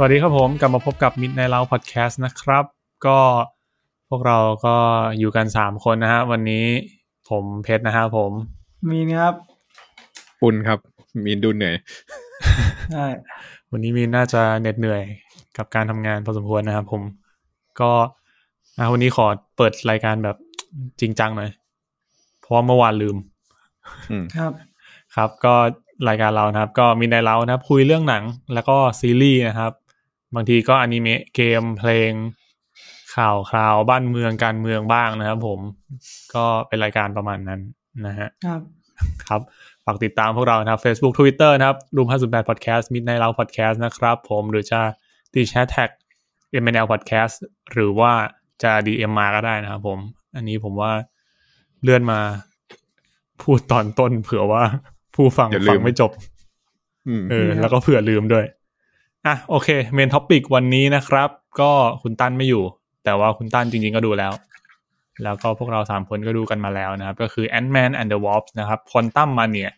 สวัสดีครับผมกลับมาพบกับมิดในเราพอดแคสต์นะครับ ก็พวกเราก็อยู่กันสามคนนะฮะ วันนี้ผมเพชรนะฮะผม มีนะครับ ปุนครับ มีนดูเหนื่อยใช่วันนี้มีน่าจะเหน็ดเหนื่อยกับการทำงานพอสมควรนะครับผมก็อะวันนี้ขอเปิดรายการแบบจริงจังหน่อยเพราะว่าเมื่อวานลืมอืมครับ ครับก็รายการเรานะครับ ก็มีในเรานะครับ คุยเรื่องหนังแล้วก็ซีรีส์นะครับ บางทีก็อนิเมะเกมเพลง ข่าวคราวบ้านเมืองการเมืองบ้างนะครับผมก็เป็นรายการประมาณนั้นนะฮะครับครับฝากติดตามพวกเรานะครับ Facebook Twitter นะครับรูม58 Podcast Midnight เรา Podcast นะครับผมหรือจะตีแชทแท็ก MNL Podcast หรือว่าจะ DM มาก็ได้นะครับผม อันนี้ผมว่าเลื่อนมาพูดตอนต้นเผื่อว่าผู้ฟังอย่าลืมฟังไม่จบอืมเออแล้วก็เผื่อลืมด้วย อะโอเค main topic วันนี้นะครับ ก็คุณตั้นไม่อยู่ แต่ว่าคุณตั้นจริงๆก็ดูแล้ว แล้วก็พวกเราสามคนก็ดูกันมาแล้วนะครับ ก็คือ Ant-Man and the Wasp นะครับ Quantumania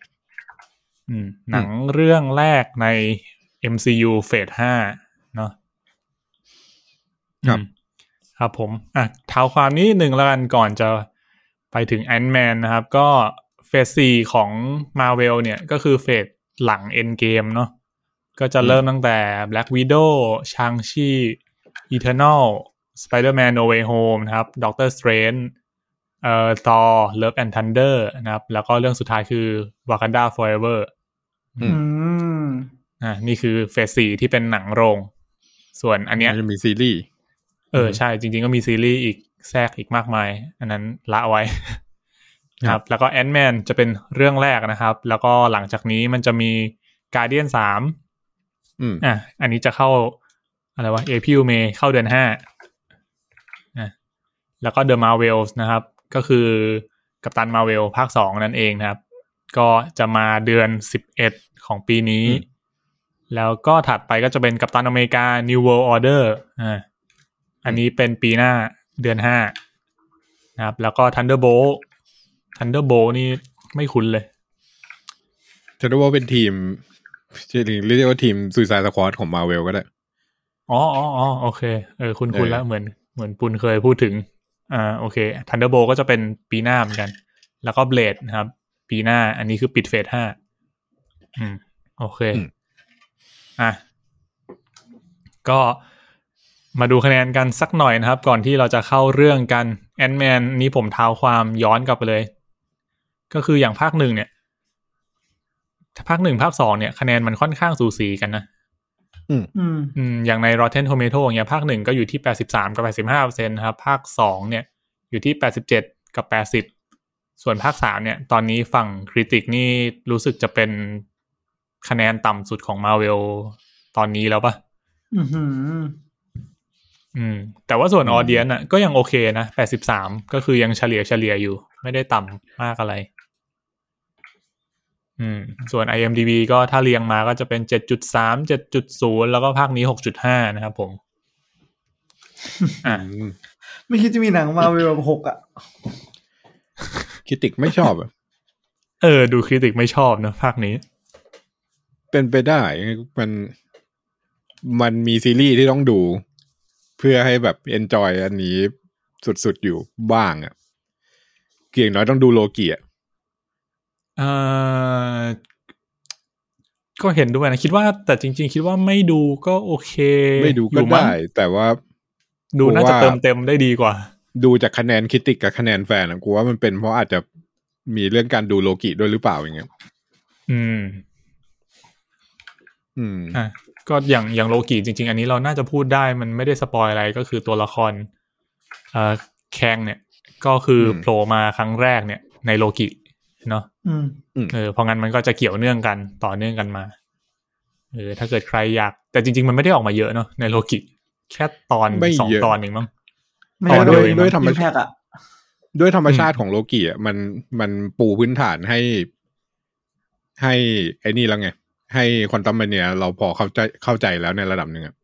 อืมหนังเรื่องแรกใน MCU เฟสห้าเนาะครับอืมครับผมอะเท้าความนี้หนึ่งแล้วกันก่อนจะไปถึง Ant-Man นะครับ ก็เฟสสี่ของ Marvel เนี่ยก็คือเฟสหลัง Endgame เนาะ ก็จะเริ่มตั้งแต่ Black Widow Shang-Chi Eternal Spider-Man No Way Home นะครับ Doctor Strange เอ่อ Thor Love and Thunder นะครับ แล้วก็เรื่องสุดท้ายคือ Wakanda Forever อือืมอ่านี่คือเฟสสี่ที่เป็นหนังโรง ส่วนอันเนี้ยมันจะมีซีรีส์ เออ ใช่ จริง ๆ ก็มีซีรีส์อีกแทรกอีกมากมาย อันนั้นละไว้ครับ แล้วก็ Ant-Man จะเป็นเรื่องแรกนะครับ แล้วก็หลังจากนี้มันจะมี Guardians สาม อืมอะอันนี้จะเข้าอะไรวะ April May เข้าเดือนห้าอะแล้วก็ The Marvels นะครับ ก็คือ Captain Marvel ภาคสองนั่นเองนะครับ ก็จะมาเดือนสิบเอ็ดของปีนี้ แล้วก็ถัดไปก็จะเป็นกัปตันอเมริกา New World Order อ่าอันนี้เป็นปีหน้าเดือนห้านะครับ แล้วก็ Thunderbolt Thunderbolt นี่ไม่คุ้นเลยจะได้ว่าเป็นทีม จริงๆเรียกว่าทีมซูซายสควอตของมาเวลก็ได้ อ๋ออ๋ออ๋อโอเค เออ คุณเออคุณแล้วเหมือนเหมือนปุณเคยพูดถึง อ่า โอเค Thunderbolt ก็จะเป็นปีหน้าเหมือนกัน แล้วก็ Blade นะครับ ปีหน้า อันนี้คือปิดเฟสห้า อืม โอเค อะ ก็มาดูคะแนนกันสักหน่อยนะครับ ก่อนที่เราจะเข้าเรื่องกันแอนแมนนี้ผมเท้าความย้อนกลับไปเลย ก็คืออย่างภาคหนึ่งเนี่ย ภาคหนึ่งภาคสองเนี่ยคะแนนมันค่อนข้างสูสีกันนะอืมอืมอย่างใน Rotten Tomato อย่างเงี้ยภาคหนึ่งก็อยู่ที่83กับ85เปอร์เซ็นต์ครับ ภาคสองเนี่ย อยู่ที่87กับ80ส่วนภาคสามเนี่ย ตอนนี้ฝั่งคริติกนี่รู้สึกจะเป็นคะแนนต่ำสุดของ Marvel ตอนนี้แล้วปะอือหืออืม แต่ว่าส่วนออเดียนอะก็ยังโอเคนะ83ก็คือยังเฉลี่ยเฉลี่ยอยู่ ไม่ได้ต่ำมากอะไร อืมส่วน IMDb ก็ถ้าเรียงมาก็จะเป็น7.3 7.0แล้วก็ภาคนี้6.5นะครับผมอะอืมไม่คิดจะมีหนังมาเวลแบบหกอะคิติกไม่ชอบอะเออ ดูคริติกไม่ชอบนะภาคนี้ เป็นไปได้มันมันมีซีรีส์ที่ต้องดู เพื่อให้แบบเอนจอยอันนี้สุดๆอยู่บ้างอะ่ะเกี่ยางน้อยต้องดูโลกีอะ เออก็เห็นด้วยนะคิดว่าแต่จริง ๆ คิดว่าไม่ดูก็โอเค ไม่ดูอก็ยู่มั้งได้แต่ว่า ดูน่าจะว่าเติมเต็มได้ดีกว่า ดูจากคะแนนคิติกกับคะแนนแฟนอะกูว่ามันเป็นเพราะอาจจะมีเรื่องการดูโลกิด้วยหรือเปล่าอย่างเงี้ยอืม อืมอะก็อย่างอย่างโลกิจริง ๆ อันนี้เราน่าจะพูดได้มันไม่ได้สปอยอะไรก็คือตัวละครเอ่อแคงเนี่ย ก็คืออมโผล่มาครั้งแรกเนี่ย ในโลกิ เนาะอืมเออเพราะงั้นมันก็จะเกี่ยวเนื่องกันต่อเนื่องกันมาเออถ้าเกิดใครอยาก แต่จริง ๆ มันไม่ได้ออกมาเยอะเนาะในโลกิ แค่ตอนไม่สองเยอะตอนเองมั้งไม่ต่อใช่ด้ด้ววยยด้วยธรรมแพชาติกอะด้วยธรรมชาติของโลกิอะมันมันปูพื้นฐานให้ ให้ไอ้นี่แล้วไง ให้ควอนตัมเนียเราพอเข้าใจเข้าใจแล้วในระดับหนึ่งอะ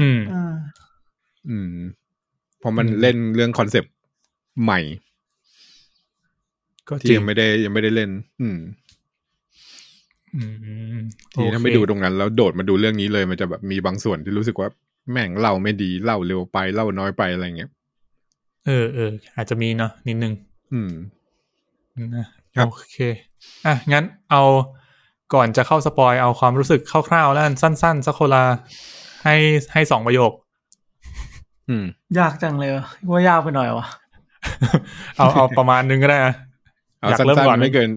อืมอ่าอืมเพราะมันอืมเล่นเรื่องคอนเซปต์ใหม่ ก็จที่ริงยังไม่ได้ยังไม่ได้เล่น อืมอืมทีถ้าโอเคไม่ดูตรงนั้นแล้วโดดมาดูเรื่องนี้เลย มันจะแบบมีบางส่วนที่รู้สึกว่าแม่งเล่าไม่ดีเล่าเร็วไปเล่าน้อยไปอะไรเงี้ยเออเอออาจจะมีเนาะนิดนึง อืมนะครับโอเค อะ งั้นเอาก่อนจะเข้าสปอยเอาความรู้สึกคร่าวๆแล้วกันสั้นๆสักคนละให้ให้สองประโยค อืม ยากจังเลยวะว่ายากไปหน่อยวะเอาเอาประมาณนึงก็ได้อะ เอาอยากสั้เริ่มก่อนนๆไม่เกิน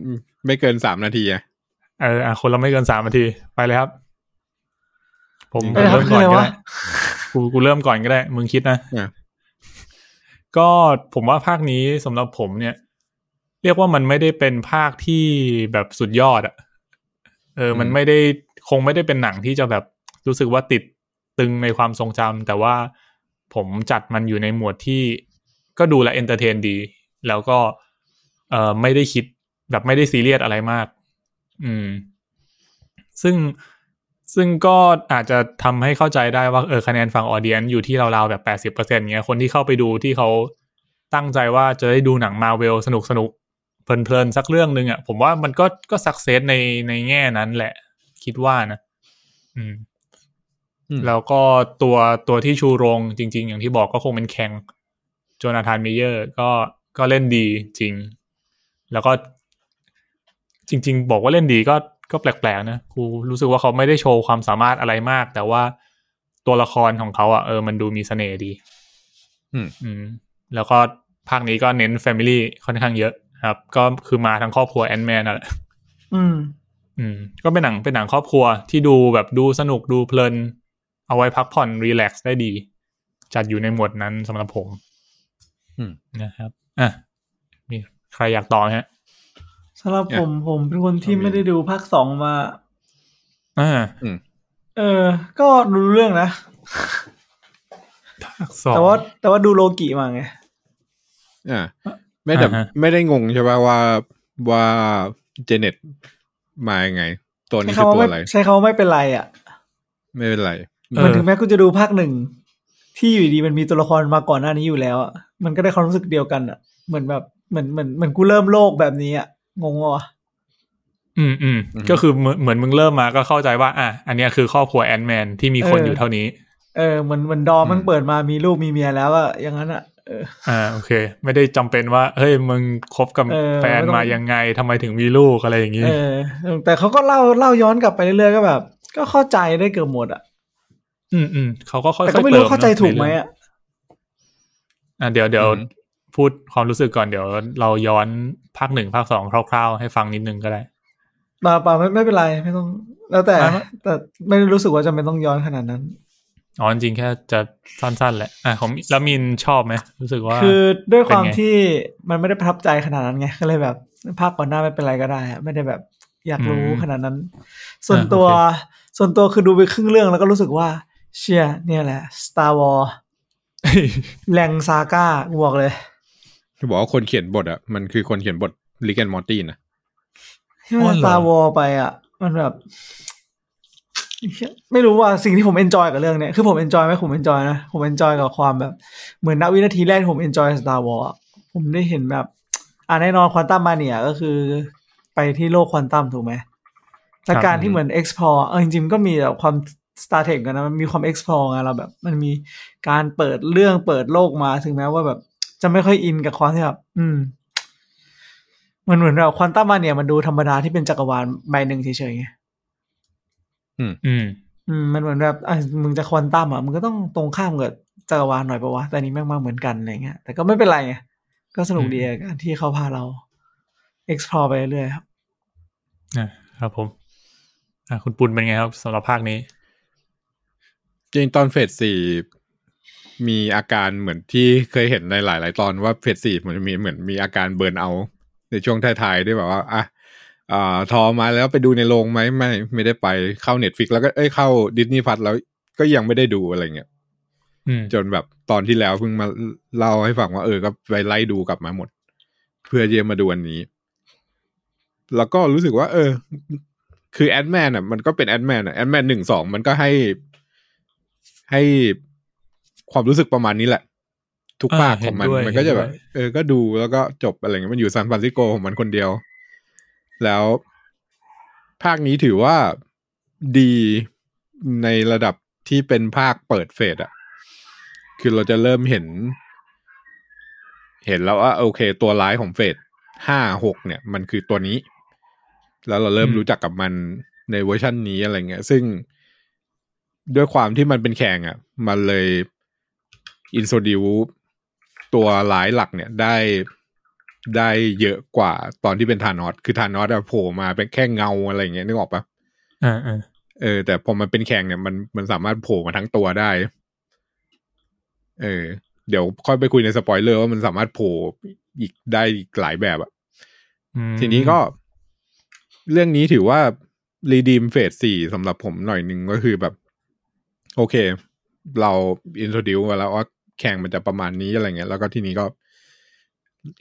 ไม่เกินสามนาทีอะเอออะคนละไม่เกินสามนาทีไปเลยครับ ผมเอ้ผมยเริ่มก่อนคืออะไรก็วะได้กูกูเริ่มก่อนก็ได้ มึงคิดนะอะก็ผมว่าภาคนี้สำหรับผมเนี่ย เรียกว่ามันไม่ได้เป็นภาคที่แบบสุดยอดอะเออ มันไม่ได้คงไม่ได้เป็นหนังที่จะแบบรู้สึกว่าติดตรึงในความทรงจำแต่ว่าผมจัดมันอยู่ในหมวดที่ก็ดูแล้ว entertain ดี แล้วก็ เออไม่ได้คิดแบบไม่ได้ซีเรียสอะไรมาก อืม ซึ่งซึ่งก็อาจจะทำให้เข้าใจได้ว่าเออคะแนนฝั่ง audience อยู่ที่ราวๆแบบแปดสิบเปอร์เซ็นต์เงี้ยคนที่เข้าไปดูที่เขาตั้งใจว่าจะได้ดูหนังมาเวลสนุกสนุกๆเพลินๆสักเรื่องหนึ่งอะผมว่ามันก็ก็ success ในในแง่นั้นแหละ คิดว่านะอืมอืม แล้วก็ตัวตัวที่ชูโรงจริง ๆ อย่างที่บอกก็คงเป็น Kang Jonathan Majors ก็ก็เล่นดีจริง แล้วก็จริง ๆ บอกว่าเล่นดีก็ก็แปลกๆนะกูรู้สึกว่าเขาไม่ได้โชว์ความสามารถอะไรมาก แต่ว่าตัวละครของเขาอะเออมันดูมีเสน่ห์ดี อืมอืม แล้วก็ภาคนี้ก็เน้นแฟมิลี่ค่อนข้างเยอะครับ ก็คือมาทั้งครอบครัวแอนแมนนั่นแหละอืม อืม ก็เป็นหนังเป็นหนังครอบครัวที่ดูแบบดูสนุกดูเพลิน เอาไว้พักผ่อนรีแลกซ์ได้ดี จัดอยู่ในหมวดนั้นสำหรับผม อืมนะครับ อะมี ใครอยากต่อไหมฮะสำหรับผมผมเป็นคนที่เอามีไม่ได้ดูภาคสองมาอ่าเออ ก็รู้เรื่องนะภาคสองแต่ว่า แต่ว่าดูโลกิมาไงอ่าไม่แต่อ่าฮะไม่ได้งงใช่ป่ะว่าว่าเจเน็ตมายังไง ตัวใช้นี้คือคำว่าตัวไม่อะไร ใช้คำว่าไม่เป็นไรอะ ไม่เป็นไรเออมันถึงแม้กูจะดูภาคหนึ่งที่อยู่ดีมันมีตัวละครมาก่อนหน้านี้อยู่แล้วอะมันก็ได้ความรู้สึกเดียวกันอะ เหมือนแบบ เหมือนเหมือนเหมือนกูเริ่มโลกแบบนี้อะงงวะอืมอืมก็คือเหมือนเหมือนมึงเริ่มมาก็เข้าใจว่า อะอันเนี้ยคือครอบครัวแอนแมนที่มีคนอยู่เท่านี้ เออเหมือนเหมือนดอมมันเปิดมามีลูกมีเมียแล้วอะอย่างนั้นอะเอออ่าโอเค ไม่ได้จำเป็นว่า เฮ้ยมึงคบกับเออแฟนไม่ต้องมายังไงทำไมถึงมีลูกอะไรอย่างนี้เออแต่เขาก็เล่าเล่าย้อนกลับไปเรื่อยๆก็แบบ ก็เข้าใจได้เกือบหมดอะ อืมอืมเขาก็ค่อยๆแต่ก็ไม่รู้ติเข้าใจนะถูกไหมในเรื่องอะอะเดี๋ยวเดี๋ยวอืม พูดความรู้สึกก่อนเดี๋ยว เราย้อนภาคหนึ่งภาคสองคร่าวๆ ให้ฟังนิดนึงก็ได้ป่าป่าไม่ไม่เป็นไรไม่ต้อง แล้วแต่ไม่ไม่แต่ไม่ได้รู้สึกว่าจำเป็นต้องย้อนขนาดนั้นอ๋อจริงๆแค่จะสั้นๆแหละอะของแล้วมินชอบไหมรู้สึกว่า คือด้วยความเป็นไงที่มันไม่ได้ประทับใจขนาดนั้นไงก็เลยแบบ ภาคก่อนหน้าไม่เป็นไรก็ได้อะไม่ได้แบบอยากรู้ขนาดนั้น ส่วนตัวส่วนตัวคือดูไปครึ่งเรื่องแล้วก็รู้สึกว่า เชี่ยเนี่ยแหละ Star Wars แรงซาก้ากูบอกเลย จะบอกว่าคนเขียนบทอะมันคือคนเขียนบท Rick and Morty นะที่มัน Star Wars ไปอะ มันแบบ ไม่รู้ว่าสิ่งที่ผม enjoy กับเรื่องเนี้ยคือผม enjoy ไหมผม enjoy นะ ผม enjoy กับความแบบ เหมือนณวินาทีแรกที่ผม enjoy Star Wars อะผมได้เห็นแบบ อ่าแน่นอน Quantumania ก็คือ ไปที่โลกควอนตัมถูกไหมและการที่เหมือน explore เออจริงๆก็มีแบบความ Star Trek กันนะมันมีความ explore ไงเราแบบ มันมีการเปิดเรื่องเปิดโลกมาถึงแม้ว่าแบบ จะไม่ค่อยอินกับความที่แบบอืมมันเหมือนแบบควอนตัมมาเนียมันดูธรรมดาที่เป็นจักรวาลใบหนึ่งเฉยๆไงอืมอืมมันเหมือนแบบอะมึงจะควอนตัมอะมึงก็ต้องตรงข้ามกับจักรวาลหน่อยปะวะแต่อันนี้แม่งมากเหมือนกันอะไรเงี้ยแต่ก็ไม่เป็นไรไงก็สนุกดีกับการที่เขาพาเรา explore ไปเรื่อยๆครับนะครับผม อะคุณปุณเป็นไงครับสำหรับภาคนี้ จริงตอนเฟสสี่ มีอาการเหมือนที่เคยเห็นในหลาย ๆ ตอนว่าเฟสสี่มันจะมีเหมือนมีอาการ burnout ในช่วงท้ายๆด้วยแบบว่าอะอ่าทอมาแล้วไปดูในโรงไหมไม่ ไม่ได้ไปเข้า Netflix แล้วก็เอ้ยเข้า Disney Plus แล้วก็ยังไม่ได้ดูอะไรเงี้ยอืมจนแบบตอนที่แล้วเพิ่งมาเล่าให้ฟังว่าเออก็ไปไล่ดูกลับมาหมด เพื่อที่จะมาดูอันนี้ แล้วก็รู้สึกว่า เออ คือ Ant-Man อะ มันก็เป็น Ant-Man อะ Ant-Man หนึ่งสองมันก็ให้ให้ ความรู้สึกประมาณนี้แหละ ทุกภาคอ่าของมันเห็นด้วยมันก็จะแบบเห็นด้วยเออก็ดูแล้วก็จบอะไรเงี้ยมันอยู่ซานฟรานซิสโกของมันคนเดียว แล้วภาคนี้ถือว่าดีในระดับที่เป็นภาคเปิด phase อะคือเราจะเริ่มเห็น เห็นแล้วว่าโอเค ตัวร้ายของ phase ห้าหกเนี่ย มันคือตัวนี้ แล้วเราเริ่มอืมรู้จักกับมันในเวอร์ชันนี้อะไรเงี้ย ซึ่งด้วยความที่มันเป็น Kang อะ มันเลย อินโ o ดิวตัวร้ายหลักเนี่ยได้ได้เยอะกว่าตอนที่เป็น Thanos คือ Thanos อะโผล่มาเป็นแค่เงาอะไรเงี้ยนึกออกปะอ่าอ่าเออ แต่พอมันเป็น Kang เนี่ยมันมันสามารถโผล่มาทั้งตัวได้ เออ เดี๋ยวค่อยไปคุยในสปอยเลอร์ว่ามันสามารถโผล่อีกได้อีกหลายแบบอะอืมทีนี้ก็ เรื่องนี้ถือว่า redeem phase สี่สำหรับผมหน่อยหนึ่งก็คือแบบ โอเค เรา introduce มาแล้วว่า Kang มันจะประมาณนี้อะไรเงี้ย แล้วก็ทีนี้ก็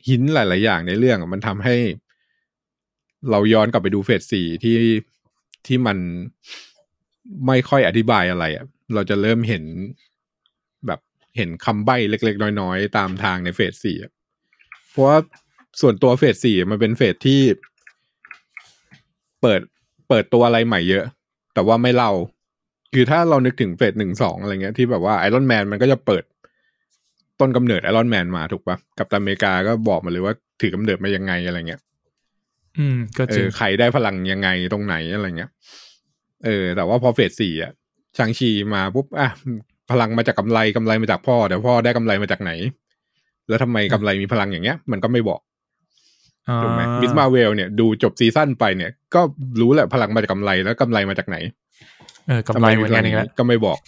hint หลาย ๆ อย่างในเรื่องมันทำให้ เราย้อนกลับไปดู phase สี่ที่ที่มันไม่ค่อยอธิบายอะไรอะ่ะ เราจะเริ่มเห็นแบบเห็นคำใบ้เล็ก ๆ น้อย ๆ ตามทางใน phase สี่เพราะว่าส่วนตัว phase สี่มันเป็น phase ที่เปิดเปิดตัวอะไรใหม่เยอะ แต่ว่าไม่เล่า คือถ้าเรานึกถึง phase หนึ่งสองอะไรเงี้ยที่แบบว่า Iron Man มันก็จะเปิด ต้นกำเนิด Iron Man มาถูกปะ Captain America ก็บอกมาเลยว่าถือกำเนิดมายังไงอะไรเงี้ย อืม ก็เอจริงอใครได้พลังยังไงตรงไหนอะไรเงี้ย เออ แต่ว่าพอเฟสสี่อะชางชีมาปุ๊บอะพลังมาจากกำไรกำไรมาจากพ่อแต่พ่อได้กำไรมาจากไหน แล้วทำไมกำไรมีพลังอย่างเงี้ย มันก็ไม่บอกอ่าถูกไหมมิสมาเวลเนี่ยดูจบซีซั่นไปเนี่ย ก็รู้แหละพลังมาจากกำไรแล้วกำไรมาจากไหน เออกำไรเหมือนกันอีกแล้วก็ไม่บอก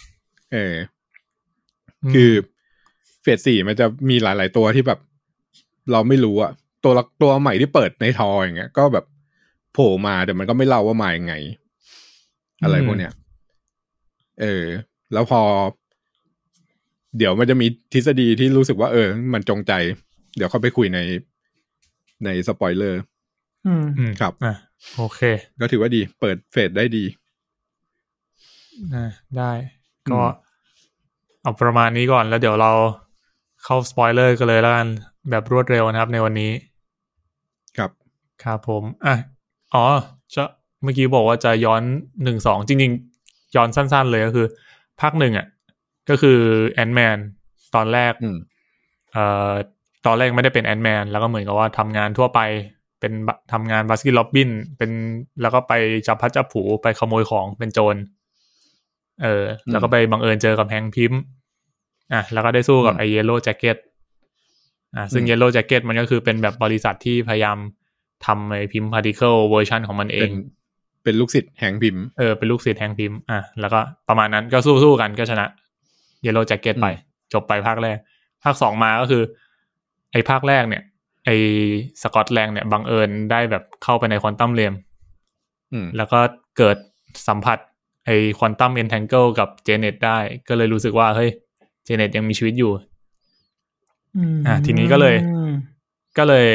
เออ คือเฟสสี่มันจะมีหลาย ๆ ตัวที่แบบ เราไม่รู้อะตัวละตัวใหม่ที่เปิดในทออย่างเงี้ย ก็แบบโผล่มาแต่มันก็ไม่เล่าว่ามายังไง อะไรพวกเนี้ยเออ แล้วพอ เดี๋ยวมันจะมีทฤษฎีที่รู้สึกว่าเออ มันจงใจ เดี๋ยวเข้าไปคุยในในสปอยเลอร์อืมอืมครับอะโอเค ก็ถือว่าดี เปิดเฟสได้ดีอะได้ ก็อืมเอาประมาณนี้ก่อนแล้วเดี๋ยวเรา เข้าสปอยเลอร์กันเลยแล้วกัน แบบรวดเร็วนะครับในวันนี้ ครับ ครับผม อะ อ๋อจะเมื่อกี้บอกว่าจะย้อนหนึ่งสองจริง ๆ ย้อนสั้น ๆ เลยก็คือภาคหนึ่งอะ ก็คือ Ant-Man ตอนแรกอืมเอ่อตอนแรกไม่ได้เป็น Ant-Man แล้วก็เหมือนกับว่าทำงานทั่วไปเป็นบทำงาน Baskin Robbinsเป็นแล้วก็ไปจับพลัดจับผลูไปขโมยของเป็นโจรเออ แล้วก็ไปบังเอิญเจอกับ Hank Pym อะแล้วก็ได้สู้กับอืมไอ Yellowjacket อะซึ่งอืม Yellowjacket มันก็คือเป็นแบบบริษัทที่พยายามทำไอ Pym Particle เวอร์ชันของมันเออเป็นเป็นลูกศิษย์ Hank Pym เออเป็นลูกศิษย์ Hank Pym อะแล้วก็ประมาณนั้นก็สู้สู้กันก็ชนะ Yellowjacket ไปอืมจบไปภาคแรก ภาคสองมาก็คือ ไอ้ภาคแรกเนี่ย ไอ้ Scott Lang เนี่ยบังเอิญได้แบบเข้าไปใน Quantum Realm อืมแล้วก็เกิดสัมผัสไอ้ quantum entangle กับ Janet ได้ ก็เลยรู้สึกว่าเฮ้ย Janet ยังมีชีวิตอยู่มอะทีนี้ก็เลยอืมก็เลย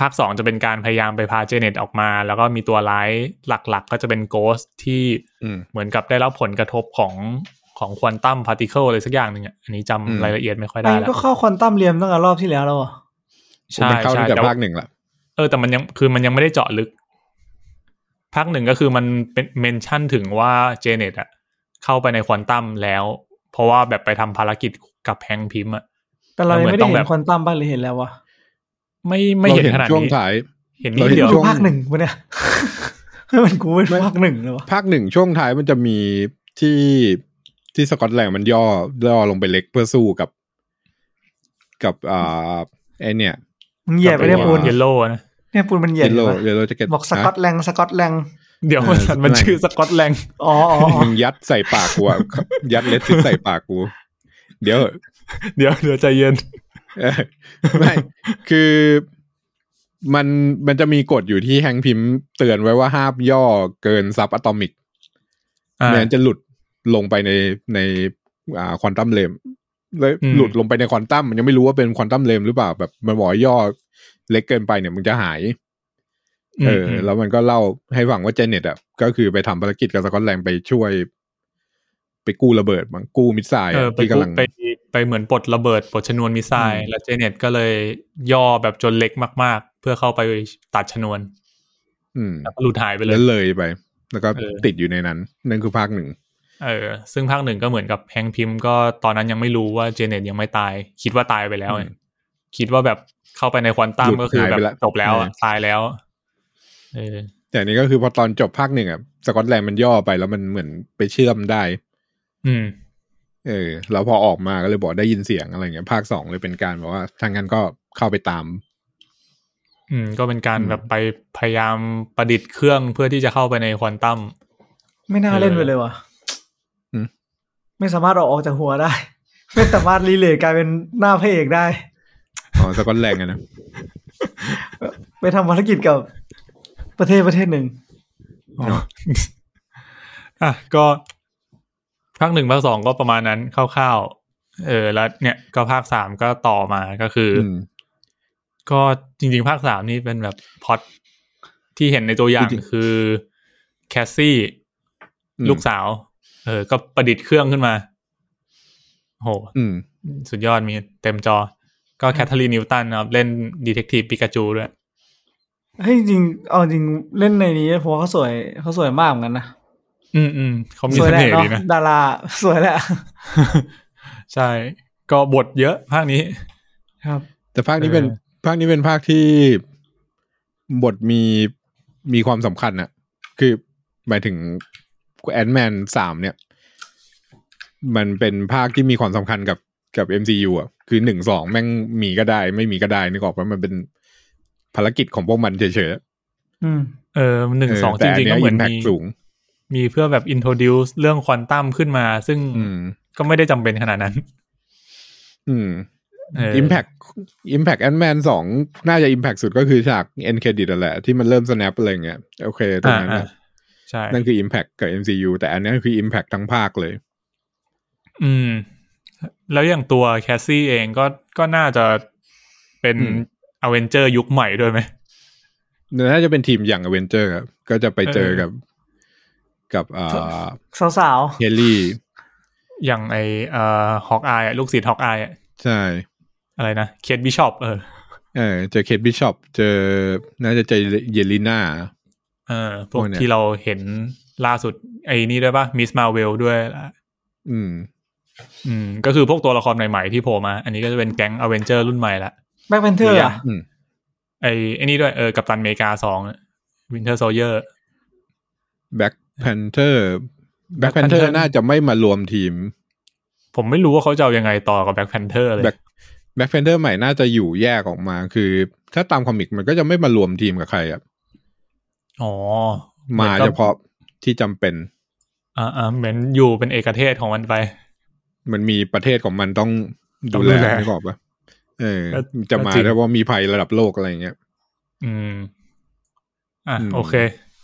ภาคสองจะเป็นการพยายามไปพา Janet ออกมา แล้วก็มีตัวร้ายหลักๆ ก็จะเป็น Ghost ที่อืมเหมือนกับได้รับผลกระทบของของ quantum particle อะไรสักอย่างหนึ่งอะอันนี้จำอืมรายละเอียดไม่ค่อยอันนี้แล้วก็เข้าควอนตัมเรียมตั้งแต่รอบที่แล้วแล้วอะใช่มันเข้าใช่ตั้งแต่แต่ว่าภาคหนึ่งละเออแต่มันยังคือมันยังไม่ได้เจาะลึกภาคหนึ่งก็คือมันเป็นเมนชั่นถึงว่าเจเน็ตอะเข้าไปในควอนตัมแล้ว เพราะว่าแบบไปทำภารกิจกับแฮงค์พิมพ์อะแต่เรายังไม่ได้มันเหมือนต้องเห็แบนบควอนตัมบ้างหรือเห็นแล้ววะไม่ไม่เห็นขนาดช่วงนี้ท้าย เห็นเรานิดเห็นเดียวช่วงภาคหนึ่งปะเนี่ยให้มันกูเป็นภาคหนึ่งเลยวะภาคหนึ่งช่วงท้ายมันจะมีที่ที่สกอตแลนด์มันย่อย่อลงไปเล็กเพื่อสู้กับ กับอ่าไอเนี่ยมึงเหยียบไปเนี่ยกับปูไอ้นเยลโล่นะเนี่ยปูนมันเหยียเยบลโล่ปะเยลโล่จะเก็ตบอกสกอตแลงสกอตแลง เดี๋ยวเออมันไม่ชื่อสกอตแลงด์อ๋ออ๋ออ๋อมึงยัดใส่ปากกูอะยัดเลสซิสใส่ปากกู เดี๋ยว เดี๋ยวเดี๋ยวใจเย็นเออไม่คือมันมันจะมีกฎอยู่ที่แฮงค์พิมพ์เตือนไว้ว่าห้ามย่อเกิน subatomic อ่าไม่งั้นจะหลุดลงไปในในอ่า Quantum Realm แล้วอืมหลุดลงไปในควอนตัมมันยังไม่รู้ว่าเป็น Quantum Realm หรือเปล่าแบบมันบอกว่าย่อเล็กเกินไปเนี่ยมึงจะหาย เอออืมแล้วมันก็เล่าให้ฟังว่า Janet อะก็คือไปทำภารกิจกับ Scott Lang ไปช่วย ไปกู้ระเบิดมั้งกู้ missile เออะอไปที่กำลังไปไปเหมือนปลดระเบิดปลดชนวน missile อืมแล้ว Janet ก็เลยย่อแบบจนเล็กมาก ๆ เพื่อเข้าไปตัดชนวน อืมแล้วก็หลุดหายไปเลแล้ยวเลยไป แล้วก็เออติดอยู่ในนั้นนั่นคือภาคหนึ่งเออ ซึ่งภาคหนึ่งก็เหมือนกับแฮงค์พิมพ์ก็ตอนนั้นยังไม่รู้ว่าเจเน็ตยังไม่ตาย คิดว่าตายไปแล้วไงคิดว่าแบบเข้าไปในควอนตัมก็คือแบบจบแล้วอะตายแล้วเออ แต่อันนี้ก็คือพอตอนจบภาคหนึ่งอะสกอตแลนด์มันย่อไปแล้วมันเหมือนไปเชื่อมได้ อืม เออ แล้วพอออกมาก็เลยบอกได้ยินเสียงอะไรเงี้ย ภาคสองเลยเป็นการบอกว่าทางนั้นก็เข้าไปตาม อืม ก็เป็นการอืมแบบไปพยายามประดิษฐ์เครื่องเพื่อที่จะเข้าไปในควอนตัมไม่น่าเล่นไปเลยว่ะอืมไม่สามารถเอาออกจากหัวได้ ไม่สามารถรีเลทกลายเป็นหน้าพระเอกได้อ๋อสกอตแลนด์อะนะไปทำภารกิจกับ ประเทศประเทศหนึ่งอ๋ออะก็ภาคหนึ่งภาคสองก็ประมาณนั้นคร่าวๆเออแล้วเนี่ยก็ภาคสามก็ต่อมาก็คืออือมก็จริง ๆ ภาคสามนี่เป็นแบบพล็อตที่เห็นในตัวอย่างจริงคือ Cassie อืมลูกสาว เออ ก็ประดิษฐ์เครื่องขึ้นมาโหอืมสุดยอดมีเต็มจอ ก็ Kathryn Newton นะครับเล่นดีเทคทีฟปิกาจูด้วย เฮ้ยจริงๆเอาจริงเล่นในนี้เพราะว่าเขาสวยเขาสวยมากเหมือนกันนะอืมอืมเขามีสวยเสแหละน่ห์เนาะดีนะดาราสวยแหละใช่ ก็บทเยอะภาคนี้ ครับ แต่ภาคนี้เป็นเออภาคนี้เป็นภาคที่บทมีมีความสำคัญอะคือหมายถึงแอนแมนสามเนี่ย มันเป็นภาคที่มีความสำคัญกับกับ MCU อะ คือหนึ่งสองแม่งมีก็ได้ ไม่มีก็ได้นึกออกว่ามันเป็น ภารกิจของพวกมันเฉยๆอืมเออหนึ่งเออสองจแต่อันริงๆเนี้ก็ยเหมือน impact มีสูง มีเพื่อแบบ introduce เรื่องควอนตัมขึ้นมา ซึ่งอืมก็ไม่ได้จำเป็นขนาดนั้น อืมเออ Impact Impact Ant Man สองน่าจะ Impact สุดก็คือฉาก End Credit นั่นแหละ ที่มันเริ่ม snap อะไรเงี้ยโอเคตรงอ่านั้นอ่านะใช่ นั่นคือ Impact กับ MCU แต่อันนี้คือ Impact ทั้งภาคเลย อืม แล้วอย่างตัว Cassie เองก็ก็น่าจะเป็น อืม Avenger ยุคใหม่ด้วยไหมน่าจะเป็นทีมอย่าง Avenger ครับก็จะไปเจอเออกับ กับอ่าสาว Hailee อย่างไอเอ่อ Hawkeye ลูกศิษย์ Hawkeye ใช่ อะไรนะ Kate Bishop เออเออเจอ Kate Bishop เจอ น่าจะเจอ Yelena เออพวกพวกเนี้ยที่เราเห็นล่าสุด ไอ้นี่ด้วยปะ Ms. Marvel ด้วยล่ะอืม อืม ก็คือพวกตัวละครใหม่ ๆ ที่โผล่มา อันนี้ก็จะเป็นแก๊ง Avenger รุ่นใหม่ละๆ แบ็คแพนเทอร์หรือยัอะอืมไอ้ไอ้นี่ด้วยเออ Captain America สอง Winter Soldier Black Panther Black Black Panther Panther น่าจะไม่มารวมทีม ผมไม่รู้ว่าเขาจะเอายังไงต่อกับ Black Panther เลย Black Black Panther ใหม่น่าจะอยู่แยกออกมา คือ ถ้าตาม comic มันก็จะไม่มารวมทีมกับใครอะอ๋อ มาหอนกับเฉพาะที่จำเป็นอ่าอ่าเหมือนอยู่เป็นเอกเทศของมันไป มันมีประเทศของมันต้องต้ดูองแลดูแลไม่บอกปะ เออก็จะมาก็จริงถ้าว่ามีภัยระดับโลกอะไรอย่างเงี้ย อืม อะอืมโอเค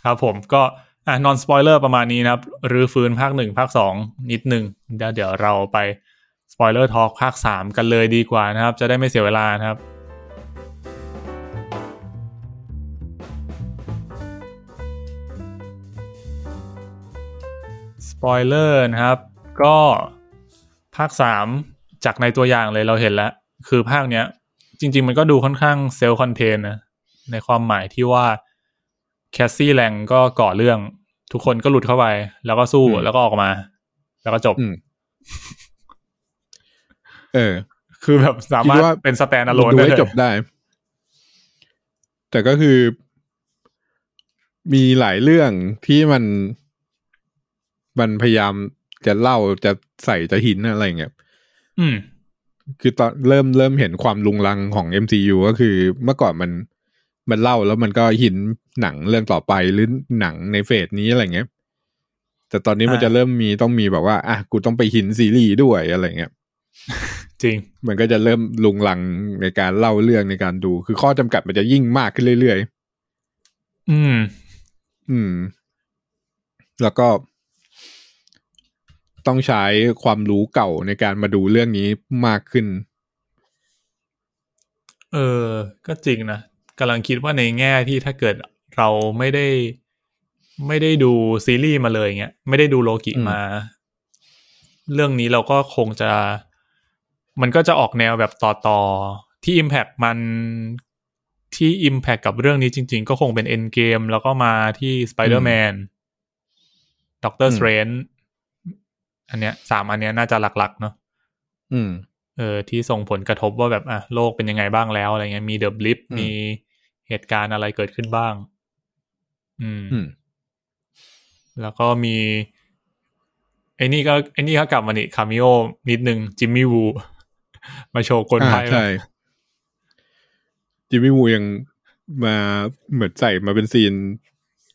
ครับผมก็อะ non-spoiler ประมาณนี้นะครับรื้อฟื้นภาคหนึ่งภาคสองนิดหนึ่งเดี๋ยวเดี๋ยวเราไปspoiler talk ภาคสามกันเลยดีกว่านะครับ จะได้ไม่เสียเวลานะครับสปอยเลอร์นะครับ ก็ภาคสามจากในตัวอย่างเลยเราเห็นแล้ว คือภาคเนี้ย จริง ๆ มันก็ดูค่อนข้าง self-contained นะ ในความหมายที่ว่าแคสซี่แลงก็ก่อเรื่อง ทุกคนก็หลุดเข้าไป แล้วก็สู้อืมแล้วก็ออกมา แล้วก็จบอืมเออ คือแบบสามารถคิดว่าเป็นสแตนอะโลนดูได้ให้เลยจบได้ แต่ก็คือมีหลายเรื่องที่มันมันพยายามจะเล่าจะใส่จะหินอะไรอย่างเงี้ย อืม คือตอนเริ่มเริ่มเห็นความลุงลังของ MCU ก็คือเมื่อก่อนมันมันเล่าแล้วมันก็หินหนังเรื่องต่อไปหรือหนังในเฟสนี้อะไรเงี้ย แต่ตอนนี้มันอ่าจะเริ่มมีต้องมีแบบว่าอะกูต้องไปหินซีรีส์ด้วยอะไรเงี้ยจริง มันก็จะเริ่มลุงลังในการเล่าเรื่องในการดู คือข้อจำกัดมันจะยิ่งมากขึ้นเรื่อยอืมๆอืม แล้วก็ ต้องใช้ความรู้เก่าในการมาดูเรื่องนี้มากขึ้น เออ ก็จริงนะกำลังคิดว่าในแง่ที่ถ้าเกิดเราไม่ได้ ไม่ได้ดูซีรีส์มาเลยเงี้ยไม่ได้ดูโลกิอืมมา เรื่องนี้เราก็คงจะ มันก็จะออกแนวแบบต่อต่อๆที่ Impact มันที่ Impact กับเรื่องนี้จริง ๆ ก็คงเป็น Endgame แล้วก็มาที่ Spider-Man Doctor อืม Strange อันเนี้ยสามอันเนี้ยน่าจะหลักๆเนาะอืม เออที่ส่งผลกระทบว่าแบบอะโลกเป็นยังไงบ้างแล้วอะไรเงี้ยมีเดอะบลิปอืมมีเหตุการณ์อะไรเกิดขึ้นบ้าง อืมอืมแล้วก็มีไอ้นี่ก็ไอ้นี่ก็กลับมานี่คามิโอนิดนึงจิมมี่วูมาโชว์กลไกอ่าใช่จิมมี่วูยังมาเหมือนใส่มาเป็นซีน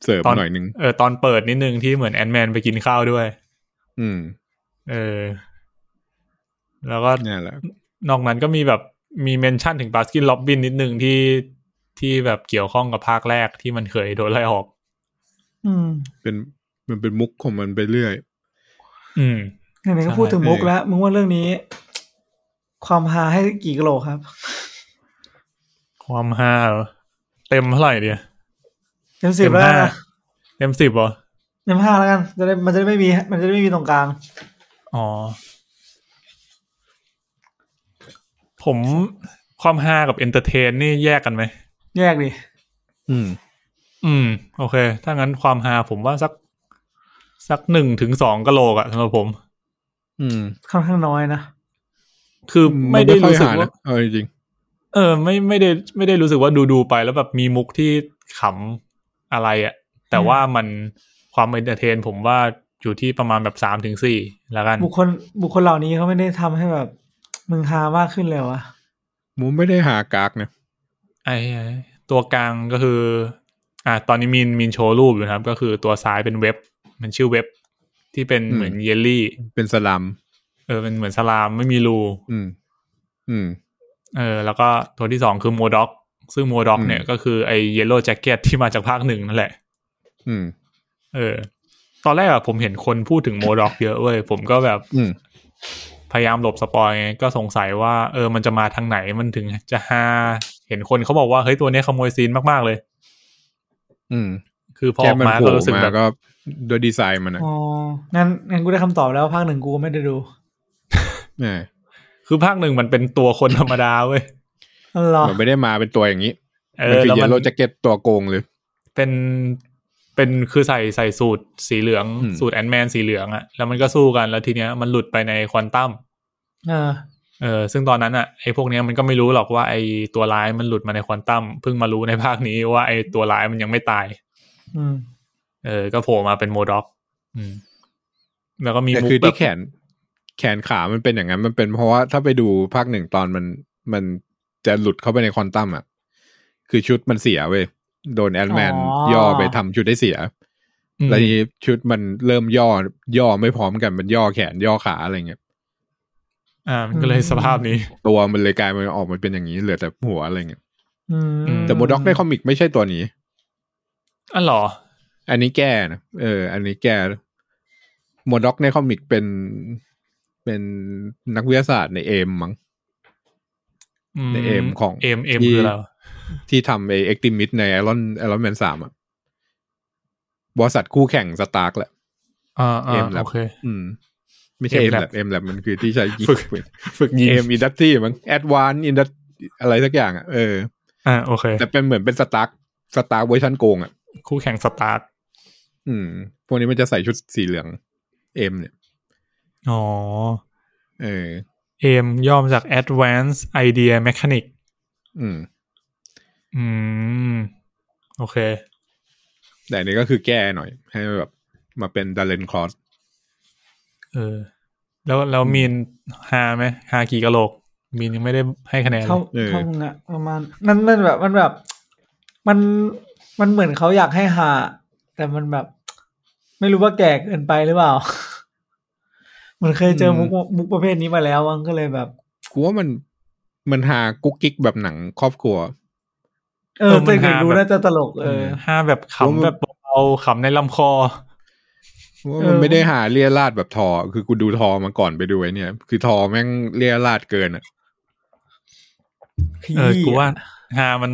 เสริมตอนหน่อยนึง เออตอนเปิดนิดนึงที่เหมือนแอนแมนไปกินข้าวด้วย อืม เออ แล้วก็นี่แหละนอกนั้นก็มีแบบมีเมนชั่นถึงบาสกินล็อบบินนิดนึงที่ที่แบบเกี่ยวข้องกับภาคแรกที่มันเคยโดนไล่ออก อืม เป็นมันเป็นมุกของมันไปเรื่อย อืมไหนๆก็ใช่พูดถึงมุกแล้วมึงว่าเรื่องนี้ ความฮาให้กี่กิโลครับ ความห้าเหรอเต็มเท่าไหร่เดียเต็มสิบเต็มแล้วห้านะเต็มสิบเหรอเต็มห้าแล้วกัน จะได้มันจะได้ไม่มี มันจะได้ไม่มีตรงกลาง อ๋อ ผมความฮากับ entertain นี่แยกกันไหม แยกดิ อืม อืม โอเค ถ้างั้นความฮาผมว่าสัก สักหนึ่งถึงสองกะโหลกอะสำหรับผม อืม ค่อนข้างน้อยนะ คือไม่ได้รู้สึกนว่าค่อยหนะเอาจริง เออ ไม่ไม่ได้ ไม่ได้รู้สึกว่าดูดูไปแล้วแบบมีมุกที่ขำอะไรอะแต่ว่ามันความเอนเตอร์เทน ผมว่า อยู่ที่ประมาณแบบสามถึงสี่แล้วกัน บุคคลบุคคลเหล่านี้เขาไม่ได้ทำให้แบบ มึงฮามากขึ้นเลยวะๆมูไม่ได้หากากนะไอ้ไอ้ตัวกลางก็คือ อ่า ตอนนี้มีนมีนโชว์รูปอยู่นะครับ ก็คือตัวซ้ายเป็นเว็บ มันชื่อเว็บที่เป็นเหมือนเยลลี่ เป็นสลัมเออเป็นเหมือน slime ไม่มีรู อืม อืม เออ แล้วก็ตัวที่สองคือ MODOK ซึ่ง MODOK อืมเนี่ยก็คือไอ้ Yellowjacket ที่มาจากภาคหนึ่งนั่นแหละ อืม เออ ตอนแรกอะผมเห็นคนพูดถึง MODOK เยอะเว้ยผมก็แบบอืมพยายามหลบ spoil ไงก็สงสัยว่าเออมันจะมาทางไหนมันถึงจะฮาเห็นคนเขาบอกว่าเฮ้ยตัวเนี้ยขโมย scene มากๆเลย อืม คือพอแค่ออกมันมาโผก็ล่รู้สึกมาแบบก็โดยดีไซน์มันอะอ๋องั้นงั้นกูได้คำตอบแล้วภาคหนึ่งกูก็ไม่ได้ดูแหมคือภาคหนึ่งมันเป็นตัวคนธรรมดาเว้ยอ๋อเหรอมันไม่ได้มาเป็นตัวอย่างนี้เอมันอคือแล้วเยมัลนโล่แจ็คเก็ตตัวโกงเลย เป็น เป็นคือใส่ใส่สูทสีเหลืองอืมสูท Ant-Man สีเหลืองอะแล้วมันก็สู้กันแล้วทีเนี้ยมันหลุดไปในควอนตัมเออเออซึ่งตอนนั้นอะไอ้พวกเนี้ยมันก็ไม่รู้หรอกว่าไอ้ตัวร้ายมันหลุดมาในควอนตัมเพิ่งมารู้ในภาคนี้ว่าไอ้ตัวร้ายมันยังไม่ตายอืมเออ ก็โผล่มาเป็นโมด็อกอืมแล้วก็มีแต่มุกคือแบที่บแขน แขนขามันเป็นอย่างนั้น มันเป็นเพราะว่าถ้าไปดูภาคหนึ่งตอนมันมันจะหลุดเข้าไปในควอนตัมอะ คือชุดมันเสียเว้ย โดนแอนแมนอ๋อย่อไปทำชุดได้เสียอืมแล้วทีนี้ชุดมันเริ่มย่อย่อไม่พร้อมกันมันย่อแขนย่อขาอะไรเงี้ยอ่ามันก็เลยสภาพนี้ ตัวมันเลยกลายมันออกมาเป็นอย่างนี้เหลือแต่หัวอะไรเงี้ยอืมอืมแต่ MODOK ใน comic ไม่ใช่ตัวนี้อ๋อเหรอ อันนี้แก้นะเออ อันนี้แก้ MODOK ใน comic เป็นเป็นนักวิทยาศาสตร์ใน AIM มั้งใน AIM ของ AIM AIM ที่คืออะไรวะ ที่ทำไอ Extremis ในไอรอนไอรอนแมนสามอะบริษัทคู่แข่งสตาร์กแหละอ่าเออ่ามแล้วโอเคอืม ไม่ใช่เอ M ม Lab แลบเอมแลบมันคือที่ใช้ยิงฝึกฝึกยิง AIM Industry มั้ง Advanced Indus อะไรสักอย่างอะเอออ่าโอเค แต่เป็นเหมือนเป็นสตาร์กสตาร์กเวอร์ชันโกงอะ คู่แข่งสตาร์กอืม พวกนี้มันจะใส่ชุดสีเหลือง AIM เนี่ย อ๋อ เออ AIM ย่อมาจาก Advanced Idea Mechanic อืม อืม โอเค แต่อันนี้ก็คือแก้หน่อย ให้แบบมาเป็น Darren Crossเออ แล้วแล้วมีนฮาไหมฮากี่กะโหลก มีนยังไม่ได้ให้คะแนนเลเข้ายเข้ามึงอะประมาณนั่นนั่นแบบมันแบบ มันมันเหมือนเขาอยากให้หาแต่มันแบบ ไม่รู้ว่าแก่เกินไปหรือเปล่า มันเคยเจอมุกมุกประเภทนี้มาแล้วมันก็เลยแบบกูว่ามันมันหากุ๊กกิ๊กแบบหนังครอบครัว เออแต่เด็กดูน่าจะตลกเออฮาแบบผมขำแบบเบาๆขำในลำคอว่าเออมันไม่ได้หาเลียราดแบบทอ คือกูดูทอมาก่อนไปดูไอ้เนี่ย คือทอแม่งเลียราดเกินอะเออกูว่าฮามัน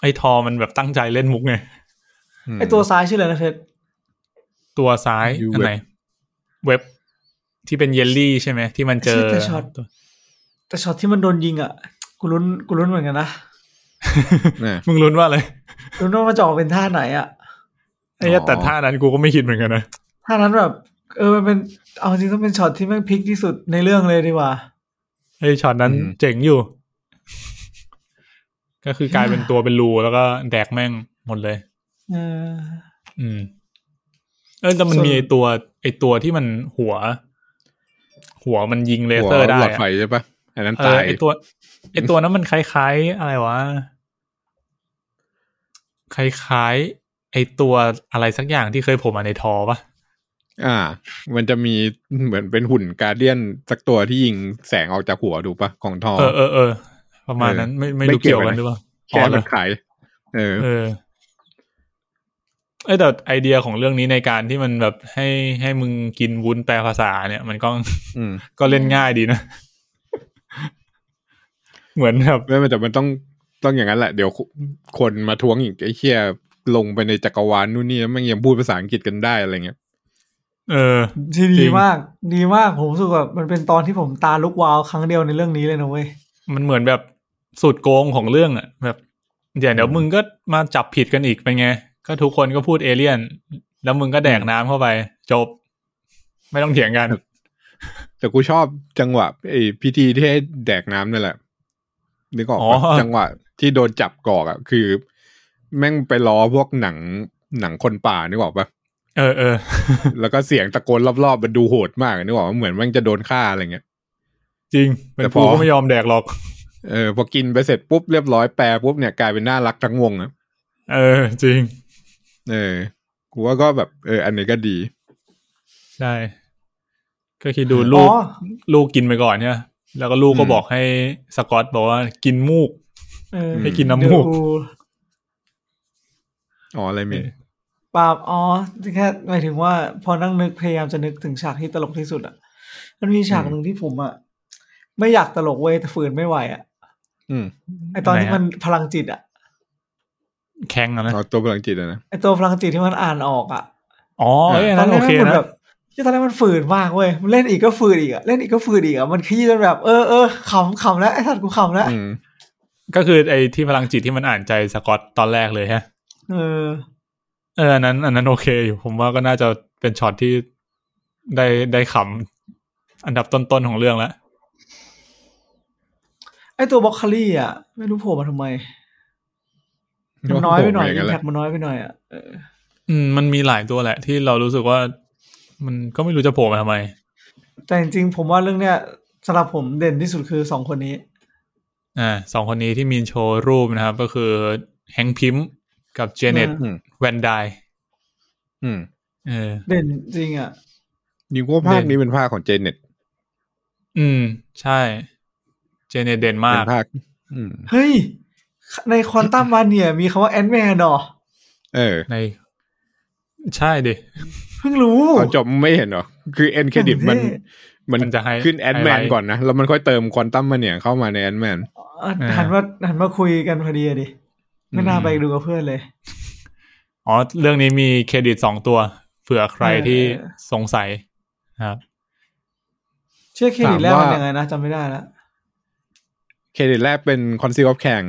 ไอทอมันแบบตั้งใจเล่นมุกไงมไอตัวซ้ายชื่ออะไรนะเพชรตัวซ้าย You อันไหน เว็บที่เป็นเยลลี่ใช่ไหมที่มันเจอแต่ช็อตแต่ช็อตที่มันโดนยิงอะกูลุ้นกูลุ้นเหมือนกันนะน่ะ มึงลุ้นว่าอะไรลุ้นว่ามันจะออกเป็นท่าไหนอะไอ้เหี้ยอ๋อแต่ท่านั้นกูก็ไม่คิดเหมือนกันนะท่ถ้านั้นแบบ เออมันเป็นเอาจริงต้องเป็นช็อตที่แม่งพลิกที่สุดในเรื่องเลยดีกว่าไอ้ช็อตนั้นอืมเจ๋งอยู่ ก็คือกลายเป็นตัวเป็นรูแล้วก็แดกแม่งหมดเลยเอออืม เออแต่มันส่วนมีไอตัวไอตัวที่มันหัว หัวมันยิงเลเซอร์ได้หัวหลอดไฟอะใช่ปะ อันนั้นเอตาอยไอตัวไอตัวนั้นมันคล้ายๆ อะไรวะ คล้ายๆ ไอตัวอะไรสักอย่างที่เคยโผล่มาในทอปะอ่า มันจะมีเหมือนเป็นหุ่นการเดียนสักตัวที่ยิงแสงออกจากหัวดูปะของทอ เออเออเออประมาณนั้นไม่ไม่ไม่รู้เกี่เกี่ยยววกักันนนะหรือเปล่าแค่อ๋อเหรมัอนขายเออเออเอยแต่ไอเดียของเรื่องนี้ในการที่มันแบบให้ให้มึงกินวุ้นแปลภาษาเนี่ย มันก็อืมก็เล่นง่ายดีนะ เหมือนแบบไม่แต่มันต้องต้องอย่างนั้นแหละ เดี๋ยวคนมาทวงอีกไอ้เหี้ยลงไปในจักรวาลนู่นนี่แล้วมันยังพูดภาษาอังกฤษกันได้อะไรเงี้ยเออที่จริดีงมาก ดีมาก ผมรู้สึกแบบมันเป็นตอนที่ผมตาลุกวาวครั้งเดียวในเรื่องนี้เลยนะเว้ยมันเหมือนแบบสุดโกงของเรื่องอะแบบเดี๋ยวเดี๋ยวมึงก็มาจับผิดกันอีกเป็นไง ก็ทุกคนก็พูดเอเลี่ยน แล้วมึงก็แดกน้ำเข้าไป จบ ไม่ต้องเถียงกัน แต่กูชอบจังหวะไอ้พิธีที่ให้แดกน้ำนั่นแหละ นึกออกอ๋อปะจังหวะที่โดนจับกอกอะคือ แม่งไปล้อพวกหนังหนังคนป่านึกออกปะเออเออแล้วก็เสียงตะโกนรอบๆมันดูโหดมากนึกออกปะเหมือนแม่งจะโดนฆ่าอะไรเงี้ย จริงเป็นแต่พกูอก็ไม่ยอมแดกหรอกเออพอกินไปเสร็จปุ๊บเรียบร้อยแปรปุ๊บเนี่ยกลายเป็นน่ารักทั้งวงอะเออ จริง เออกูว่าก็แบบ เออ อันนี้ก็ดี ใช่ ก็คิดดูลูอ๋กอลูกกินไปก่อนเนี่ย แล้วก็ลูกก็อืมบอกให้สกอตบอกว่ากินมูกเออให้กินน้ำมูกเดี๋ยวอ๋อ อะไรมีปราบอ๋อแค่หมายถึงว่า พอนั่งนึกพยายามจะนึกถึงฉากที่ตลกที่สุดอะ มันมีฉากหนึ่งที่ผมอะไม่อยากตลกเว้ยแต่ฝืนไม่ไหวอะอืมไอตอนที่ไหนอะมันพลังจิตอะ แข็งอะนะเอาตัวพลังจิตอะนะไอตัวพลังจิตที่มันอ่านออกอะอ๋อเอ้ยอันตอนั้นนแรโอกเคมันนะแบบ ที่ตอนแรกมันฝืนมากเว้ยมันเล่นอีกก็ฝืนอีกอะเล่นอีกก็ฝืนอีกอะมันขี้จนแบบ เออเออขำขำแล้วไอ้สัตว์กูขำแล้วอืมก็คือไอ้ที่พลังจิตที่มันอ่านใจสกอตตอนแรกเลยฮะ เออ เอออันนั้น อันนั้นโอเคอยู่ ผมว่าก็น่าจะเป็นช็อตที่ได้ได้ขำอันดับต้นๆของเรื่องแล้วไอตัวบล็อกคารี่อะ ไม่รู้โผล่มาทำไมมันน้อยไปหน่อยโโอย่างอินั้นมแหแพละคมันน้อยไปหน่อยอะเอออืมมันมีหลายตัวแหละ ที่เรารู้สึกว่า มันก็ไม่รู้จะโผล่มาทำไม แต่จริงๆผมว่าเรื่องเนี้ยสำหรับผมเด่นที่สุดคือสองคนนี้ อ่าสองคนนี้ที่มีโชว์รูปนะครับ ก็คือแฮงค์พิมพ์กับเจเน็ตอือืมแวนไดอืมเออเด่นจริงอะยิงว่าภาคนี้เป็นภาคของเจเน็ตอืม ใช่ เจเน็ตเด่นมาเป็กนภาคอืมเฮ้ย ในควอนตัมมาเนี่ย มีคำว่า Ant-Man หรอ เออ ใน ใช่ดิ เพิ่งรู้ตอนจบไม่เห็นเหรอ คือ end credit มันเท่มันมันจะให้ขึ้น Ant-Man highlight ก่อนนะ แล้วมันค่อยเติมควอนตัมมาเนี่ยเข้ามาใน Ant-Manอะหันมาหันมาคุยกันพอดีอะดิ ไม่น่าไปดูกับเพื่อนเลย อ๋อ เรื่องนี้มีเครดิตสองตัว เผื่อใครเออที่สงสัยครับ เชื่อเครดิตแรกถามมันว่ายังไงนะจำไม่ได้แล้วเครดิตแรกเป็น Council of Kang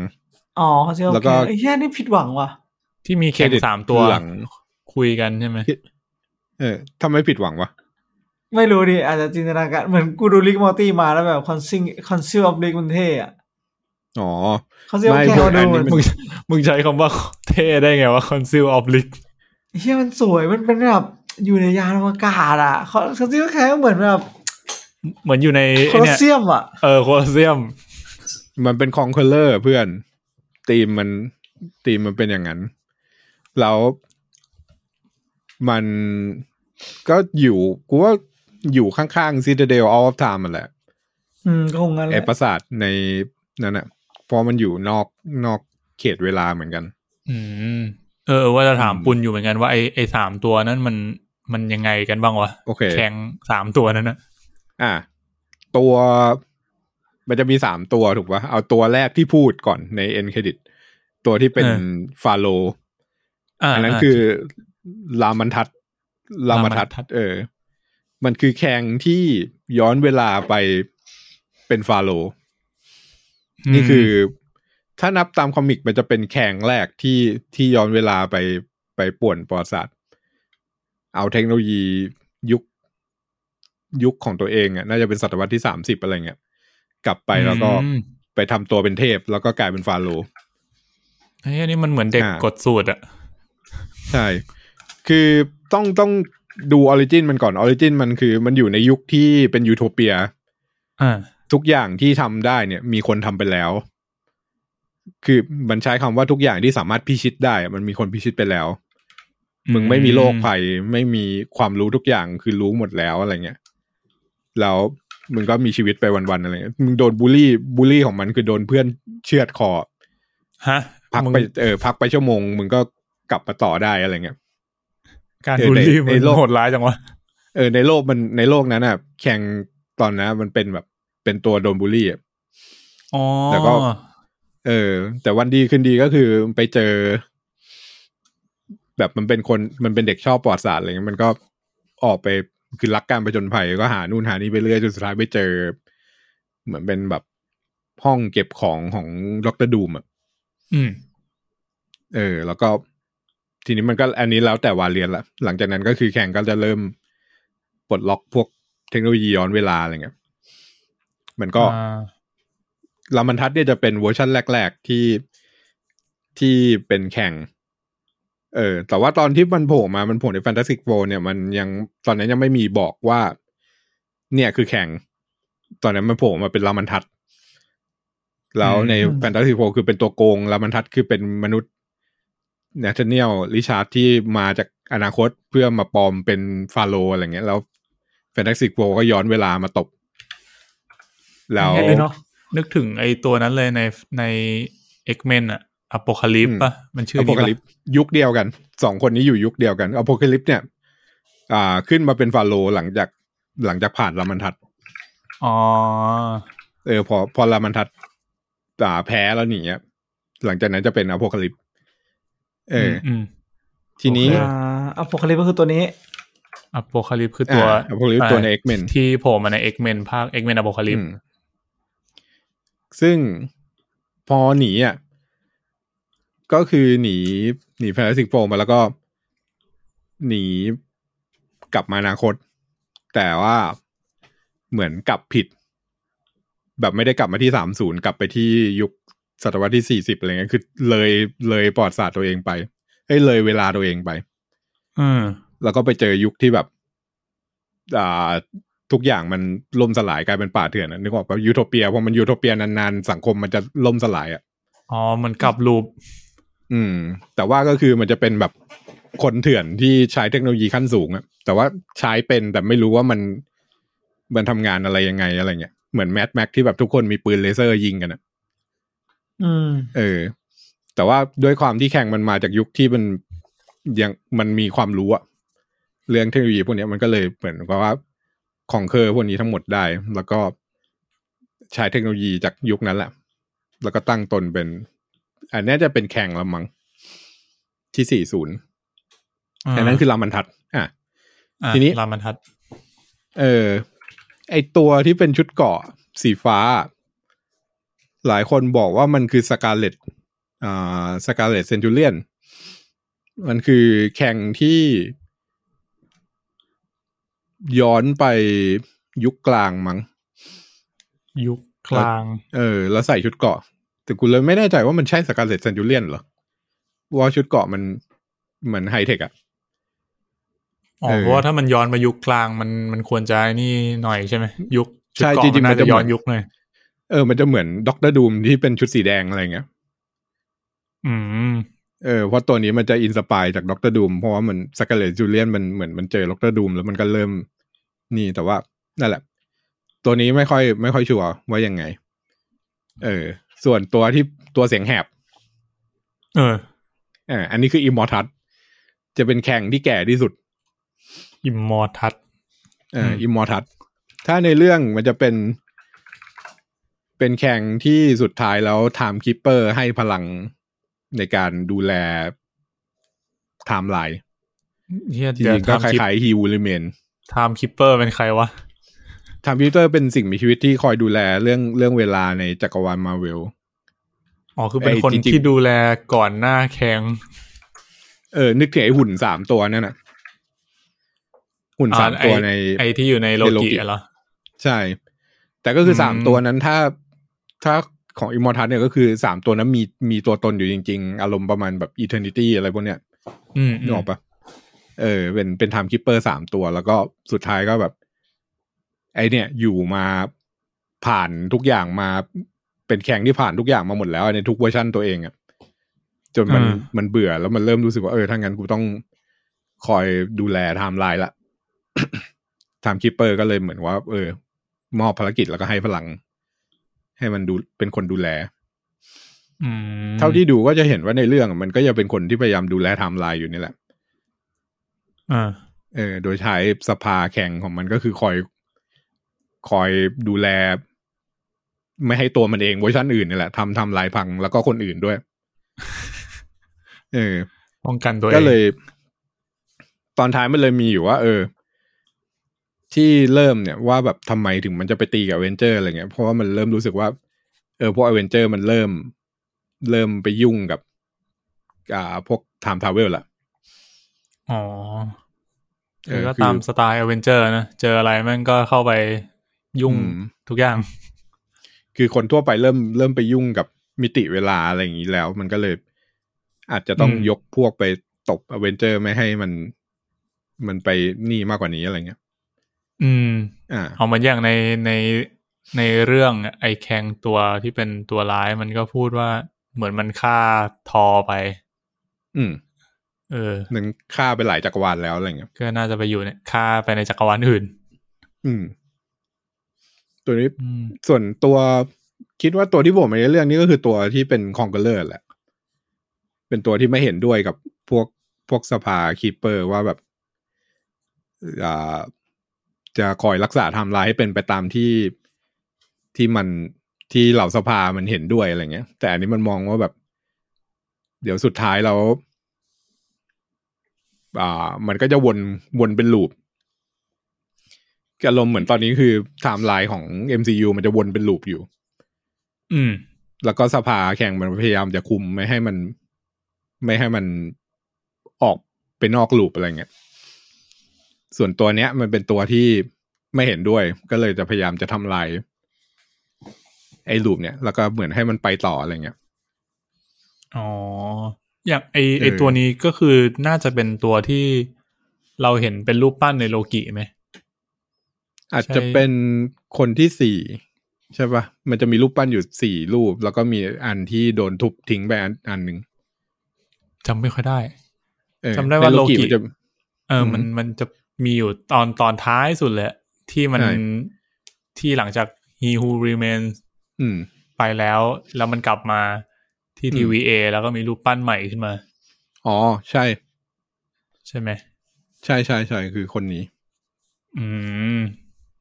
อ๋อเขาเชื่อแล้วก็ไอ้เหี้ยนี่ผิดหวังว่ะ ที่มี Kang เครดิตสามตัวหลังคุยกันใช่ไหม เออทำไมผิดหวังวะ ไม่รู้ดิ อาจจะจินตนาการ เหมือนกูดู Rick Morty มาแล้วแบบ councilคอนซิลออฟลิกมันเท่อะอ๋อคอนซิลออฟไม่แค่พวกดูอันนี้มันมันมึงมึงใช้คำว่าเท่ได้ไงว่า conceal of l i เฮียมันสวยมันเป็นแบบอยู่ในยานอวกาศอะคอนซิลแค่เหมือนแบบเหมือนอยู่ในโคไอ้ลอเนี่ยเซียมอะเออโคลอเซียม มันเป็นคองเคอร์เลอร์เพื่อนตีมมันตีมมันเป็นอย่างนั้น แล้วมัน ก็อยู่กูว่าอยู่ข้างๆ Citadel of Time มันแหละ อืมก็คงงั้นแหไอละปราสาทในนั่นน่ะเพราะมันอยู่นอกนอกเขตเวลาเหมือนกัน อืม เออ ว่าจะถามอืมปุณอยู่เหมือนกันว่าไอไอสามตัวนั้นมันมันยังไงกันบ้างวะโอเคแข่งสามตัวนั้นนะอะตัวมันจะมีสามตัวถูกปะเอาตัวแรกที่พูดก่อนในเอ็นเครดิต ตัวที่เป็นฟาโลอ่าอันนั้นคือลามันทัด ลามาทัดลามันทัดเออ มันคือแข่งที่ย้อนเวลาไปเป็นฟาโลมนี่คือ ถ้านับตามคอมิกมันจะเป็นแข่งแรกที่ที่ย้อนเวลาไปไปป่วนประวัติศาสตร์เอาเทคโนโลยียุคยุคของตัวเองอะน่าจะเป็นศตวรรษที่สามสิบอะไรเงี้ยกลับไปแล้วก็อืมไปทำตัวเป็นเทพ แล้วก็กลายเป็นฟาโรห์เฮ้ยอันนี้มันเหมือนเด็กอ่ากดสูตรอะใช่ คือ ต้องต้องดู origin มันก่อน origin มันคือมันอยู่ในยุคที่เป็นยูโทเปียอ่าทุกอย่างที่ทำได้เนี่ยมีคนทำไปแล้ว คือมันใช้คำว่าทุกอย่างที่สามารถพิชิตได้ มันมีคนพิชิตไปแล้ว มึงไม่มีโรคภัยไม่มีความรู้ทุกอย่างคือรู้หมดแล้วอะไรเงี้ยแล้วมึงก็มีชีวิตไปวันๆอะไรเงี้ยมึงโดนบูลลี่บูลลี่ของมันคือโดนเพื่อนเชือดคอฮะพักมึงไปเออพักไปชั่วโมง มึงก็กลับมาต่อได้อะไรเงี้ย การเออบูลลี่ในมัในนโลกโหดร้ายจังวะเออในโลกมันในโลกนั้นอะ แข่งตอนนั้นมันเป็นแบบเป็นตัวโดนบูลลี่อะอ๋อแล้วก็ เออ แต่วันดีขึ้นดีก็คือไปเจอ แบบมันเป็นคนมันเป็นเด็กชอบประวัติศาสตร์อะไรเงี้ยมันก็ออกไปคือรักการประจนภัยก็หานู่นหานี่ไปเรื่อยจนสุดท้ายไปเจอ เหมือนเป็นแบบห้องเก็บของของดรดูมอะ อืม เออ แล้วก็ ทีนี้มันก็อันนี้แล้วแต่วาเรียนละหลังจากนั้นก็คือแข่งก็จะเริ่มปลดล็อกพวกเทคโนโลยีย้อนเวลาอะไรเงี้ยมันก็อ่าลามันทัศน์เนี่ยจะเป็นเวอร์ชันแรก ๆ ที่ที่เป็นแข่ง เออ แต่ว่าตอนที่มันโผล่มา มันโผล่ใน Fantastic Four เนี่ยมันยังตอนนั้นยังไม่มีบอกว่า เนี่ยคือ Kang ตอนนั้นมันโผล่มาเป็น Rama-Tut แล้วในอืม Fantastic Four คือเป็นตัวโกง Rama-Tut คือเป็นมนุษย์ Nathaniel Richards ที่มาจากอนาคตเพื่อมาปลอมเป็นฟาโรห์อะไรเงี้ย แล้ว Fantastic Four ก็ย้อนเวลามาตบ แล้วเห็นเลยเนาะนึกถึงไอ้ตัวนั้นเลยในใน X-Men อะ Apocalypse อืมป่ะ มันชื่อ Apocalypseยุคเดียวกัน สองคนนี้อยู่ยุคเดียวกัน Apocalypse เนี่ย อ่าขึ้นมาเป็นฟาโรห์หลังจากหลังจากผ่าน Rama-Tut อ๋อเออพอพอ Rama-Tut อ่าแพ้แล้วหนีอะหลังจากนั้นจะเป็น Apocalypse เออออืมทีนี้โอเคอ่า Apocalypse ก็คือตัวนี้ Apocalypse คือตัวอ่า Apocalypse ตัวใน X-Men ที่โผล่มาใน X-Men ภาค X-Men Apocalypse อืมซึ่งพอหนีอะก็คือหนีหนีแฟนตาซีโฟมาแล้วก็ หนีกลับมาอนาคต แต่ว่าเหมือนกลับผิด แบบไม่ได้กลับมาที่สามศูนย์กลับไปที่ยุค ศตวรรษที่สี่สิบอะไรเงี้ยคือเลยเลยปลอดศาสตร์ตัวเองไปเอ้ยเลยเวลาตัวเองไปอืมแล้วก็ไปเจอยุคที่แบบ อ่า ทุกอย่างมันล่มสลายกลายเป็นป่าเถื่อนอะนึกออกปะยูโทเปียพอมันยูโทเปียนานๆ สังคมมันจะล่มสลายอะอ๋อมันกลับ loop อืม แต่ว่าก็คือมันจะเป็นแบบคนเถื่อนที่ใช้เทคโนโลยีขั้นสูงอะแต่ว่าใช้เป็นแต่ไม่รู้ว่ามันมันทำงานอะไรยังไงอะไรเงี้ยเหมือน Mad Max ที่แบบทุกคนมีปืนเลเซอร์ยิงกันอะอืม เออ แต่ว่าด้วยความที่ Kang มันมาจากยุคที่มันยังมันมีความรู้อะเรื่องเทคโนโลยีพวกเนี้ยมันก็เลยเหมือนกับว่าของเคอร์พวกนี้ทั้งหมดได้ แล้วก็ใช้เทคโนโลยีจากยุคนั้นแหละ แล้วก็ตั้งตนเป็น อันเนี้ยจะเป็น Kang ละมั้งที่สี่ศูนย์อันนั้นคือ Rama-Tut อะอะทีนี้ Rama-Tut เออ ไอตัวที่เป็นชุดเกราะสีฟ้า หลายคนบอกว่ามันคือ Scarletอ่า Scarlet Centurion มันคือ Kang ที่ย้อนไปยุคกลางมั้งยุคกลาง เออ แล้วใส่ชุดเกราะ แต่กูเลยไม่แน่ใจว่ามันใช่ Scarlet Centurion เหรอว่าชุดเกราะมันเหมือนไฮเทคอะอ๋อเออเพราะว่าถ้ามันย้อนมายุคกลางมันมันควรจะนี่หน่อยใช่ไหมยุคชุดชุดเกราะจริงๆมันน่ามันจะจะย้อนเหมือนยุคหน่อย เออ มันจะเหมือน Doctor Doom ที่เป็นชุดสีแดงอะไรเงี้ย อืม เออ เพราะตัวนี้มันจะ inspire จาก Doctor Doom เพราะว่ามัน Scarlet Centurion มันเหมือนมันเจอ Doctor Doom แล้วมันก็เริ่มนี่แต่ว่านั่นแหละ ตัวนี้ไม่ค่อยไม่ค่อย sure ว่ายังไง เออ ส่วนตัวที่ตัวเสียงแหบ เออเอออันนี้คือ Immortus จะเป็น Kang ที่แก่ที่สุด อิมมอร์ทัสเออมอิมมอร์ทัสถ้าในเรื่องมันจะเป็น เป็นแข่งที่สุดท้ายแล้วไทม์คิปเปอร์ให้พลังในการดูแลไทม์ไลน์เฮียจเดี๋ยวริงๆก็ไทม์คคิปล้ายๆฮิวลิเมนไทม์คิปเปอร์เป็นใครวะไทม์คิปเปอร์เป็นสิ่งมีชีวิตที่คอยดูแลเรื่องเรื่องเวลาในจักรวาลมาเวลอ๋อคือเป็นไอ้คนจริงๆที่ดูแลก่อนหน้าแข่งเออ นึกถึงไอ้หุ่นสามตัวนั่นน่ะ หุ่นอ๋อสามตัวไอ้ในไอที่อยู่ในโลในโลกิกิเหรอใช่ แต่ก็คืออมสามตัวนั้นถ้า ถ้าของ Immortus เนี่ยก็คือสามตัวนั้นมีมีตัวตนอยู่จริง ๆ อารมณ์ประมาณแบบ Eternity อะไรพวกเนี้ย อืมนึกออกปะเออ เป็นเป็น Time Keeper สามตัว แล้วก็สุดท้ายก็แบบ ไอเนี่ย อยู่มาผ่านทุกอย่างมาเป็น Kang ที่ผ่านทุกอย่างมาหมดแล้วในทุกเวอร์ชันตัวเองอะจนมันมันเบื่อแล้วมันเริ่มรู้สึกว่าเออถ้างั้นกูต้องคอยดูแลไทม์ไลน์ละ Time Keeper ก็เลยเหมือนว่า เออ มอบภารกิจแล้วก็ให้พลัง ให้มันดูเป็นคนดูแลอืมเท่าที่ดูก็จะเห็นว่าในเรื่องอะมันก็ยังเป็นคนที่พยายามดูแลไทม์ไลน์อยู่นี่แหละอ่าเออ โดยใช้สภา Kang ของมันก็คือคอย คอยดูแล ไม่ให้ตัวมันเองเวอร์ชันอื่นนี่แหละทำทำลายพังแล้วก็คนอื่นด้วย เออป้องกันตัวเองก็เลย ตอนท้ายมันเลยมีอยู่ว่า เออ ที่เริ่มเนี่ยว่าแบบทำไมถึงมันจะไปตีกับเวนเจอร์อะไรเงี้ยเพราะว่ามันเริ่มรู้สึกว่า เออพวกอเวนเจอร์มันเริ่ม เริ่มไปยุ่งกับ อ่าพวก time travel ละอ๋อเอคืออก็คือตามสไตล์อเวนเจอร์นะเจออะไรมันก็เข้าไปยุ่งอืมทุกอย่าง คือคนทั่วไปเริ่มเริ่มไปยุ่งกับมิติเวลาอะไรอย่างนี้แล้ว มันก็เลย อาจจะต้องอืมยกพวกไปตบอเวนเจอร์ไม่ให้มัน มันไปนี่มากกว่านี้อะไรเงี้ย อืมอ่าเอาเหมือนอย่างในในในเรื่องไอแคงตัวที่เป็นตัวร้ายมันก็พูดว่าเหมือนมันฆ่าทอไป อืม เออมันฆ่าไปหลายจักรวาลแล้วอะไรเงี้ยก็น่าจะไปอยู่เนี่ยฆ่าไปในจักรวาลอื่น อืม ตัวนี้อืมส่วนตัวคิดว่าตัวที่ผมในเรื่องนี้ก็คือตัวที่เป็น Conqueror แหละ เป็นตัวที่ไม่เห็นด้วยกับพวกพวกสภา Keeper ว่าแบบ อ่า จะคอยรักษาไทม์ไลน์ให้เป็นไปตามที่ที่มันที่เหล่าสภามันเห็นด้วยอะไรเงี้ย แต่อันนี้มันมองว่าแบบ เดี๋ยวสุดท้ายแล้วอ่า มันก็จะวนวนเป็น loop อารมณ์เหมือนตอนนี้คือไทม์ไลน์ของ MCU มันจะวนเป็น loop อยู่ อืม แล้วก็สภา Kang มันพยายามจะคุมไม่ให้มัน ไม่ให้มันออกไปนอก loop อะไรเงี้ย ส่วนตัวเนี้ย มันเป็นตัวที่ไม่เห็นด้วย ก็เลยจะพยายามจะทำลายไอ้ loop เนี่ย แล้วก็เหมือนให้มันไปต่ออะไรเงี้ย อ๋อ อย่างไอไอเออตัวนี้ก็คือน่าจะเป็นตัวที่เราเห็นเป็นรูปปั้นในโลกิไหม อาจใช่จะเป็นคนที่สี่ใช่ปะมันจะมีรูปปั้นอยู่สี่รูป แล้วก็มีอันที่โดนทุบทิ้งไปอันอันหนึ่งจำไม่ค่อยได้เออจำได้ว่าในโลกิมันจะเออมันอืมมันจะ มีอยู่ตอนตอนท้ายสุดเลยที่มันใช่ที่หลังจาก He Who Remains อืมไปแล้ว แล้วมันกลับมาที่อืม TVA แล้วก็มีรูปปั้นใหม่ขึ้นมา อ๋อ ใช่ ใช่ไหม ใช่ใช่ใช่คือคนนี้ อืม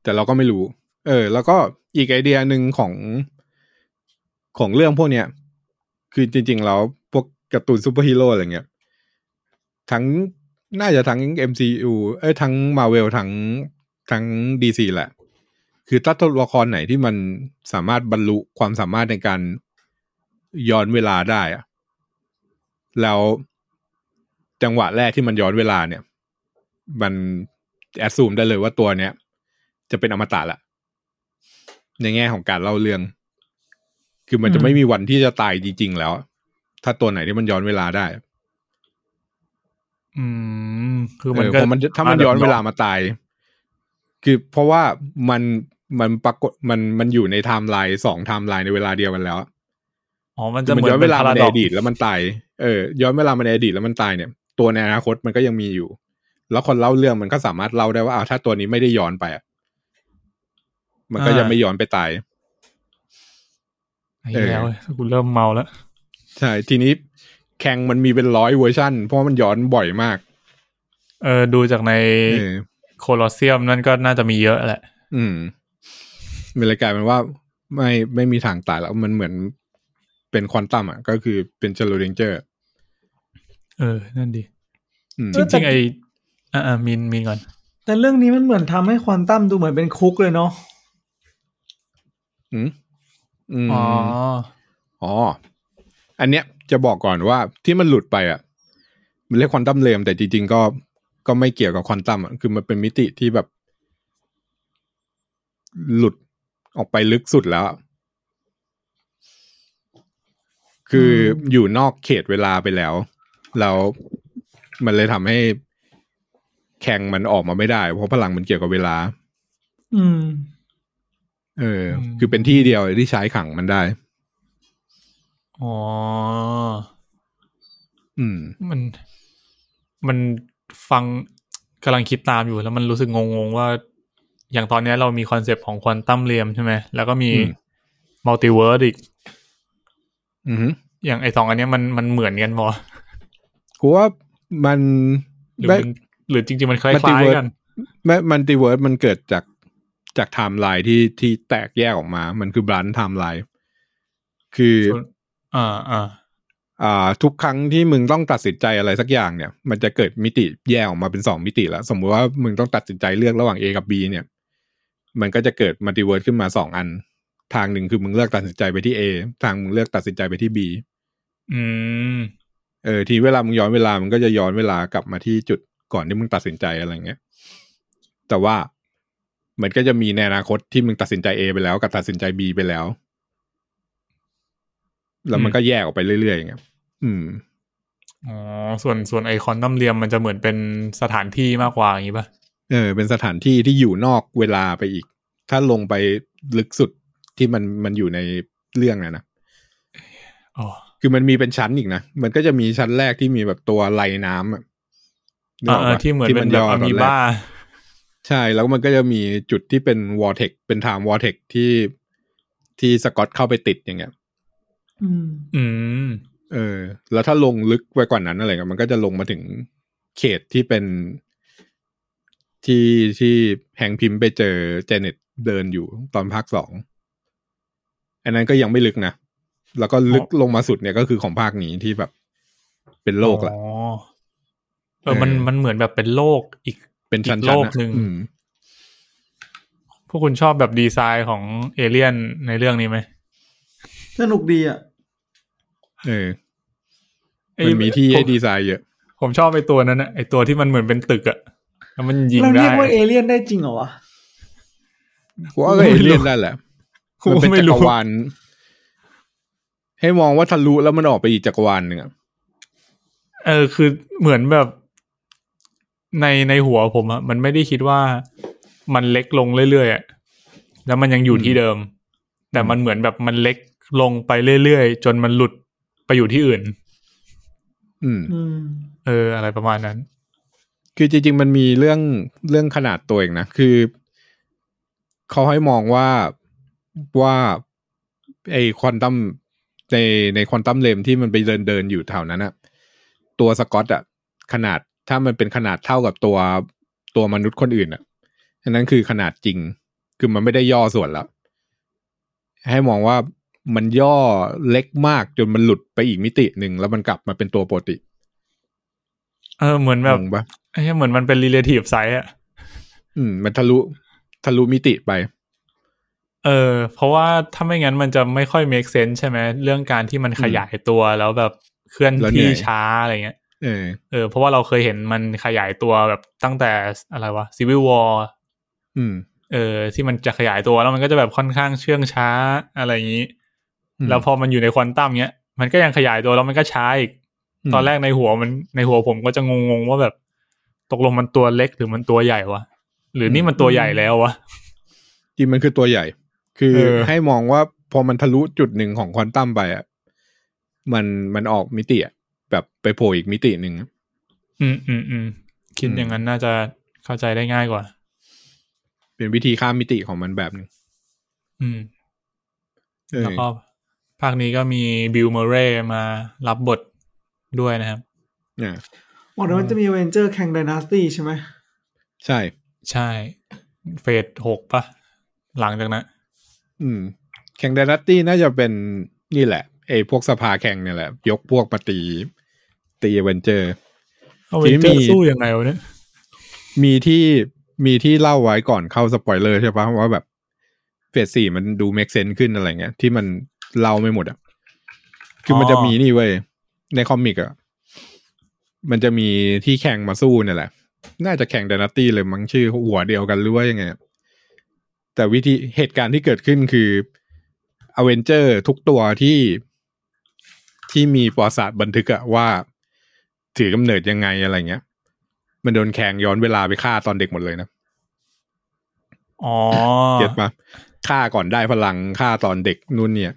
แต่เราก็ไม่รู้ เออ แล้วก็อีกไอเดียหนึ่งของของเรื่องพวกเนี้ย คือจริง ๆ แล้วพวกการ์ตูนซูเปอร์ฮีโร่อะไรเงี้ย ทั้ง น่าจะทั้ง MCU เอ้ยทั้ง Marvel ทั้งทั้ง DC แหละ คือถ้าตัวละครไหนที่มันสามารถบรรลุความสามารถในการย้อนเวลาได้อะแล้วจังหวะแรกที่มันย้อนเวลาเนี่ย มันแอดซูมได้เลยว่าตัวเนี้ย จะเป็นอมตะละ ในแง่ของการเล่าเรื่อง คือมันจะอืมไม่มีวันที่จะตายจริง ๆ แล้ว ถ้าตัวไหนที่มันย้อนเวลาได้ อืม คือมันเออก็เพราะมันถ้ามันย้อนเวลามาตาย คือเพราะว่ามันมันปรากฏมันมันอยู่ในไทม์ไลน์สองไทม์ไลน์ในเวลาเดียวกันแล้วอ๋อมันคืจะอเหมันมือนย้อนเป็เวนลาพามาราในดออกดีตแล้วมันตายเออย้อนเวลามาในอดีตแล้วมันตายเนี่ย ตัวในอนาคตมันก็ยังมีอยู่ แล้วคนเล่าเรื่องมันก็สามารถเล่าได้ว่าอ้าวถ้าตัวนี้ไม่ได้ย้อนไปอะมันก็จะไม่ย้อนไปตายไอ้แล้วกูเริ่มเมาแล้วใช่ทีนี้ Kang มันมีเป็นร้อยเวอร์ชันเพราะว่ามันย้อนบ่อยมาก เออดูจากในเออโคลอสเซียมนั่นก็น่าจะมีเยอะแหละ อืมมันเลยกลายเป็นว่าไม่ไม่มีทางตายแล้วมันเหมือนเป็นควอนตัมอะ ก็คือเป็นเชลโลเดนเจอร์ เออ นั่นดีอืมจริงๆไออ่ามินมินก่อน แต่เรื่องนี้มันเหมือนทำให้ควอนตัมดูเหมือนเป็นคุกเลยเนาะอืมอืมอ๋อ อ๋อ อันเนี้ย จะบอกก่อนว่าที่มันหลุดไปอะ มันเรียกควอนตัมเลมแต่จริงๆก็ก็ไม่เกี่ยวกับควอนตัมอะคือมันเป็นมิติที่แบบ หลุดออกไปลึกสุดแล้วอะคืออยู่นอกเขตเวลาไปแล้วแล้วมันเลยทำให้แข่งมันออกมาไม่ได้ เพราะพลังมันเกี่ยวกับเวลา อืม เออ คือเป็นที่เดียวที่ใช้ขังมันได้ อ๋อ อืม มัน มันฟังกำลังคิดตามอยู่แล้วมันรู้สึกงงๆว่า อย่างตอนเนี้ยเรามี concept ของ Quantum Realm ใช่ไหม แล้วก็มีอืม multiverse อีกอือหืออย่างไอสองอันเนี้ยมันมันเหมือนกันพอกูว่ามันหรือไม่มันหรือจริง ๆ มันคล้าย Multiverse ๆกันไม่ multiverse มันเกิดจากจากไทม์ไลน์ที่ที่แตกแยกออกมา มันคือ branch timeline คือส่วน อ่าอ่าอ่าทุกครั้งที่มึงต้องตัดสินใจอะไรสักอย่างเนี่ย มันจะเกิดมิติแยกออกมาเป็นสองมิติแล้ว สมมุติว่ามึงต้องตัดสินใจเลือกระหว่าง A กับ B เนี่ย มันก็จะเกิด multiverse ขึ้นมาสองอัน ทางหนึ่งคือมึงเลือกตัดสินใจไปที่ A ทางมึงเลือกตัดสินใจไปที่ B อืมเออทีเวลามึงย้อนเวลามันก็จะย้อนเวลากลับมาที่จุดก่อนที่มึงตัดสินใจอะไรเงี้ย แต่ว่ามันก็จะมีในอนาคตที่มึงตัดสินใจ A ไปแล้วกับตัดสินใจ B ไปแล้ว แล้วมันก็แยกออกไปเรื่อยๆอย่างเงี้ยอืมอ๋อส่วนส่วนไอคอนตัมเรียมมันจะเหมือนเป็นสถานที่มากกว่าอย่างนี้ป่ะเออ เป็นสถานที่ที่อยู่นอกเวลาไปอีก ถ้าลงไปลึกสุดที่มันมันอยู่ในเรื่องนะนะอ๋อคือมันมีเป็นชั้นอีกนะ มันก็จะมีชั้นแรกที่มีแบบตัวไหลน้ำอะนึกอ่าออกเออปะที่เหมือนเป็นแบบย่อะตมีนแรกบ้า ใช่ แล้วมันก็จะมีจุดที่เป็นวอร์เทกเป็นไทม์วอร์เทกที่ที่สกอตเข้าไปติดอย่างเงี้ย อืมอืม เออ แล้วถ้าลงลึกไปกว่านั้นอะไรเงี้ยมันก็จะลงมาถึงเขตที่เป็นที่ที่แฮงค์พิมพ์ไปเจอเจเน็ตเดินอยู่ตอนภาคสอง อันนั้นก็ยังไม่ลึกนะ แล้วก็ลึกลงมาสุดเนี่ยก็คือของภาคนี้ที่แบบ เป็นโลกละอ๋อเออมันเออมันเหมือนแบบเป็นโลกอีกเป็นชั้นอีกๆโลกอะหนึ่งอืมพวกคุณชอบแบบดีไซน์ของเอเลี่ยนในเรื่องนี้ไหมสนุกดีอะ เออไอ้มันมีที่ผให้ดีไซน์เยอะ ผมชอบไอ้ตัวนั้นนะไอ้ตัวที่มันเหมือนเป็นตึกอะแล้วมันยิงเราได้เรียกว่าเอเลี่ยนได้จริงเหรอวะกูว่าก็เอเลี่ยนได้แหละกูมันเป็นไม่จัรู้กรวาลให้มองว่าทะลุแล้วมันออกไปอีกจักรวาลหนึ่งอะเออคือเหมือนแบบในในหัวผมอะมันไม่ได้คิดว่ามันเล็กลงเรื่อยๆอะแล้วมันยังอยู่ที่เดิม แต่มันเหมือนแบบมันเล็กลงไปเรื่อยๆ จนมันหลุด ไปอยู่ที่อื่นอืมอืม เออ อะไรประมาณนั้น คือจริง ๆ มันมีเรื่องเรื่องขนาดตัวเองนะ คือเขาให้มองว่าว่าไอควอนตัมในในควอนตัมเลมที่มันไปเดินเดินอยู่แถวนั้นอะตัวสกอตอะขนาดถ้ามันเป็นขนาดเท่ากับตัวตัวมนุษย์คนอื่นอะอันนั้นคือขนาดจริง คือมันไม่ได้ย่อส่วนแล้ว ให้มองว่า มันย่อเล็กมากจนมันหลุดไปอีกมิติหนึ่งแล้วมันกลับมาเป็นตัวปกติ เออเหมือนแบบงงปะไอ้เหี้ยเหมือนมันเป็น relative size อะอืม มันทะลุทะลุมิติไป เออ เพราะว่าถ้าไม่งั้นมันจะไม่ค่อย make sense ใช่ไหมเรื่องการที่มันขยายตัวแล้วแบบเคลื่อนแล้วเหนื่ที่อยช้าอะไรเงี้ยเออเออเพราะว่าเราเคยเห็นมันขยายตัวแบบตั้งแต่อะไรวะ Civil War อืม เออที่มันจะขยายตัวแล้วมันก็จะแบบค่อนข้างเชื่องช้าอะไรอย่างนี้อืม แล้วพอมันอยู่ในควอนตัมเนี้ย มันก็ยังขยายตัวแล้วมันก็ช้าอีกมตอนแรกในหัวมันในหัวผมก็จะงงๆว่าแบบ ตกลงมันตัวเล็กหรือมันตัวใหญ่วะหรือนี่มันตัวใหญ่แล้ววะจริงมันคือตัวใหญ่ คือเออให้มองว่าพอมันทะลุจุดหนึ่งของควอนตัมไปอะมันมันออกมิติอะแบบไปโผล่อีกมิติหนึ่งอืมอืมอืมคิดอืมอย่างนั้นน่าจะเข้าใจได้ง่ายกว่า เป็นวิธีข้ามมิติของมันแบบหนึงอืมเออแล้วก็ ภาคนี้ก็มี Bill Murray มารับบทด้วยนะครับเนี่ยบอกเดี๋ยวมันจะมีเวนเจอร์แข่ง d ดนาสตี้ใช่ไหม ใช่ ใช่ phase หกปะหลังจากนั้นอืม แข่งเดนัตตี้น่าจะเป็นนี่แหละไอ้พวกสภาแข่งเนี่ยแหละ ยกพวกมาตี ตีเวนเจอร์เอาทีเวนนี้เจอมีร์สู้ยังไงวะเนี่ย มีที่มีที่เล่าไว้ก่อนเข้าสปอยเลอร์ใช่ปะว่าแบบเฟสสี่มันดูเมกเซนขึ้นอะไรเงี้ยที่มัน เล่าไม่หมดอะ คือมันจะมีนี่เว้ย ในคอมิกอะ มันจะมีที่แข่งมาสู้เนี่ยแหละ น่าจะแข่งดนาตี้เลยมั้งชื่อหัวเดียวกันหรือว่ายังไง แต่วิธีเหตุการณ์ที่เกิดขึ้นคืออเวนเจอร์ทุกตัวที่ที่มีประวัติศาสตร์บันทึกอะว่าถือกำเนิดยังไงอะไรเงี้ย มันโดน Kang ย้อนเวลาไปฆ่าตอนเด็กหมดเลยนะอ๋อ get ปะฆ่าก่อนได้พลังฆ่าตอนเด็กนู่นเนี่ย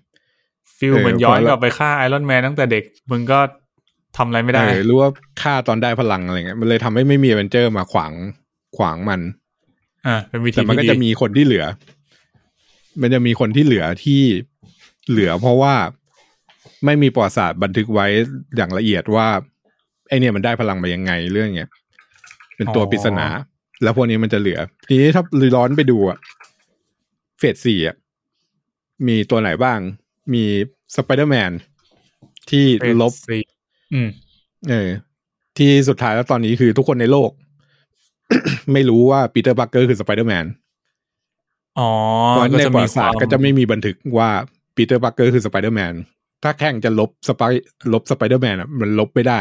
feel เออเหมือนย้อนพอแล้วกลับไปฆ่า Iron Man ตั้งแต่เด็กมึงก็ทำอะไรไม่ได้เออรู้ว่าฆ่าตอนได้พลังอะไรเงี้ยมันเลยทำให้ไม่มีอเวนเจอร์มาขวางขวางมัน อ่าเป็นวิธีแต่มันก็ที่จะดีมีคนที่เหลือ มันจะมีคนที่เหลือที่เหลือเพราะว่าไม่มีประวัติศาสตร์บันทึกไว้อย่างละเอียดว่าไอเนี่ยมันได้พลังมายังไงเรื่องเนี้ยเป็นตัวปริศนา แล้วพวกนี้มันจะเหลือ ทีนี้ถ้าร้อนไปดูอะเฟสสี่อะมีตัวไหนบ้าง มีสไปเดอร์แมนที่เป็นลบสี่อืมเออ ที่สุดท้ายแล้วตอนนี้คือทุกคนในโลก ไม่รู้ว่า Peter Parker คือสไปเดอร์แมนอ๋อเพราะก็ในจะประมีวัติศาสตร์ควก็จะไม่มีบันทึกว่า Peter Parker คือสไปเดอร์แมนถ้า Kang จะลบสไปลบสไปเดอร์แมนอะ มันลบไม่ได้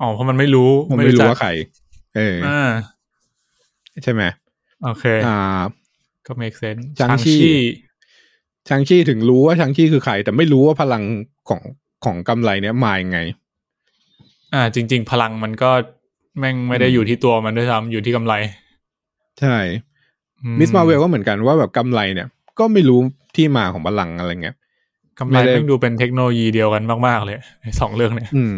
อ๋อ เพราะมันไม่รู้ มันไม่รู้จักว่าใคร เอออ่าใช่ไหมโอเค อ่า ก็ make sense Shang-Chi Shang-Chi ถึงรู้ว่า Shang-Chi คือใครแต่ไม่รู้ว่าพลังของของกำไรเนี้ยมายังไง อ่า จริง ๆ พลังมันก็แม่งไม่ได้อืมอยู่ที่ตัวมันด้วยซ้ำอยู่ที่กำไร ใช่อื Ms. Marvel ก็เหมือนกันว่าแบบกำไรเนี่ย ก็ไม่รู้ที่มาของพลังอะไรเงี้ยกำไรไม่ได้แม่งดูเป็นเทคโนโลยีเดียวกันมาก ๆ เลยไอ้สองเรื่องเนี่ย อืม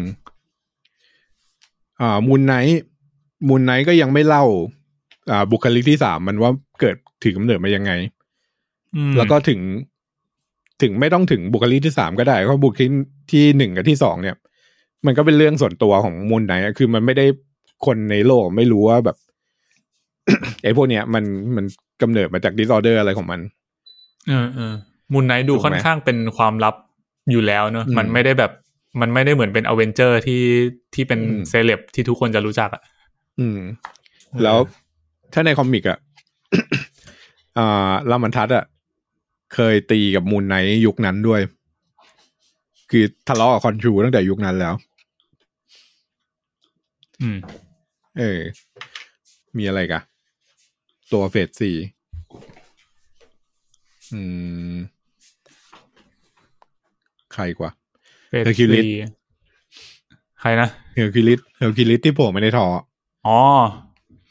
อ่า Moon Knight Moon Knight ก็ยังไม่เล่า อ่า บุคลิกที่สามมันว่าเกิดถือกำเนิดมายังไงอืมแล้วก็ถึง ถึงไม่ต้องถึงบุคลิกที่สามก็ได้เพราะบุคลิกที่หนึ่งกับที่สองเนี่ย มันก็เป็นเรื่องส่วนตัวของ Moon Knight อะคือมันไม่ได้คนในโลกไม่รู้ว่าแบบไอ้พวกเนี้ยมันมันกำเนิดมาจาก disorder อะไรของมันเออเออ Moon Knight ดูถูกไหมค่อนข้างเป็นความลับอยู่แล้วเนอะอืมมันไม่ได้แบบ มันไม่ได้เหมือนเป็น Avenger ที่ที่เป็นอืมเซเลบที่ทุกคนจะรู้จักอะอืม แล้วถ้าในคอมิกอะอ่าลามันทัศน์อะ เคยตีกับมูนไนท์ยุคนั้นด้วย คือทะเลาะกับคอนทรูตั้งแต่ยุคนั้นแล้ว อืม เออ มีอะไรกะ ตัวเฟสสี่อืม ใครกว่าเฟส Hercules สี่ใครนะ Hercules Hercules ที่โผล่มาในทออ๋อ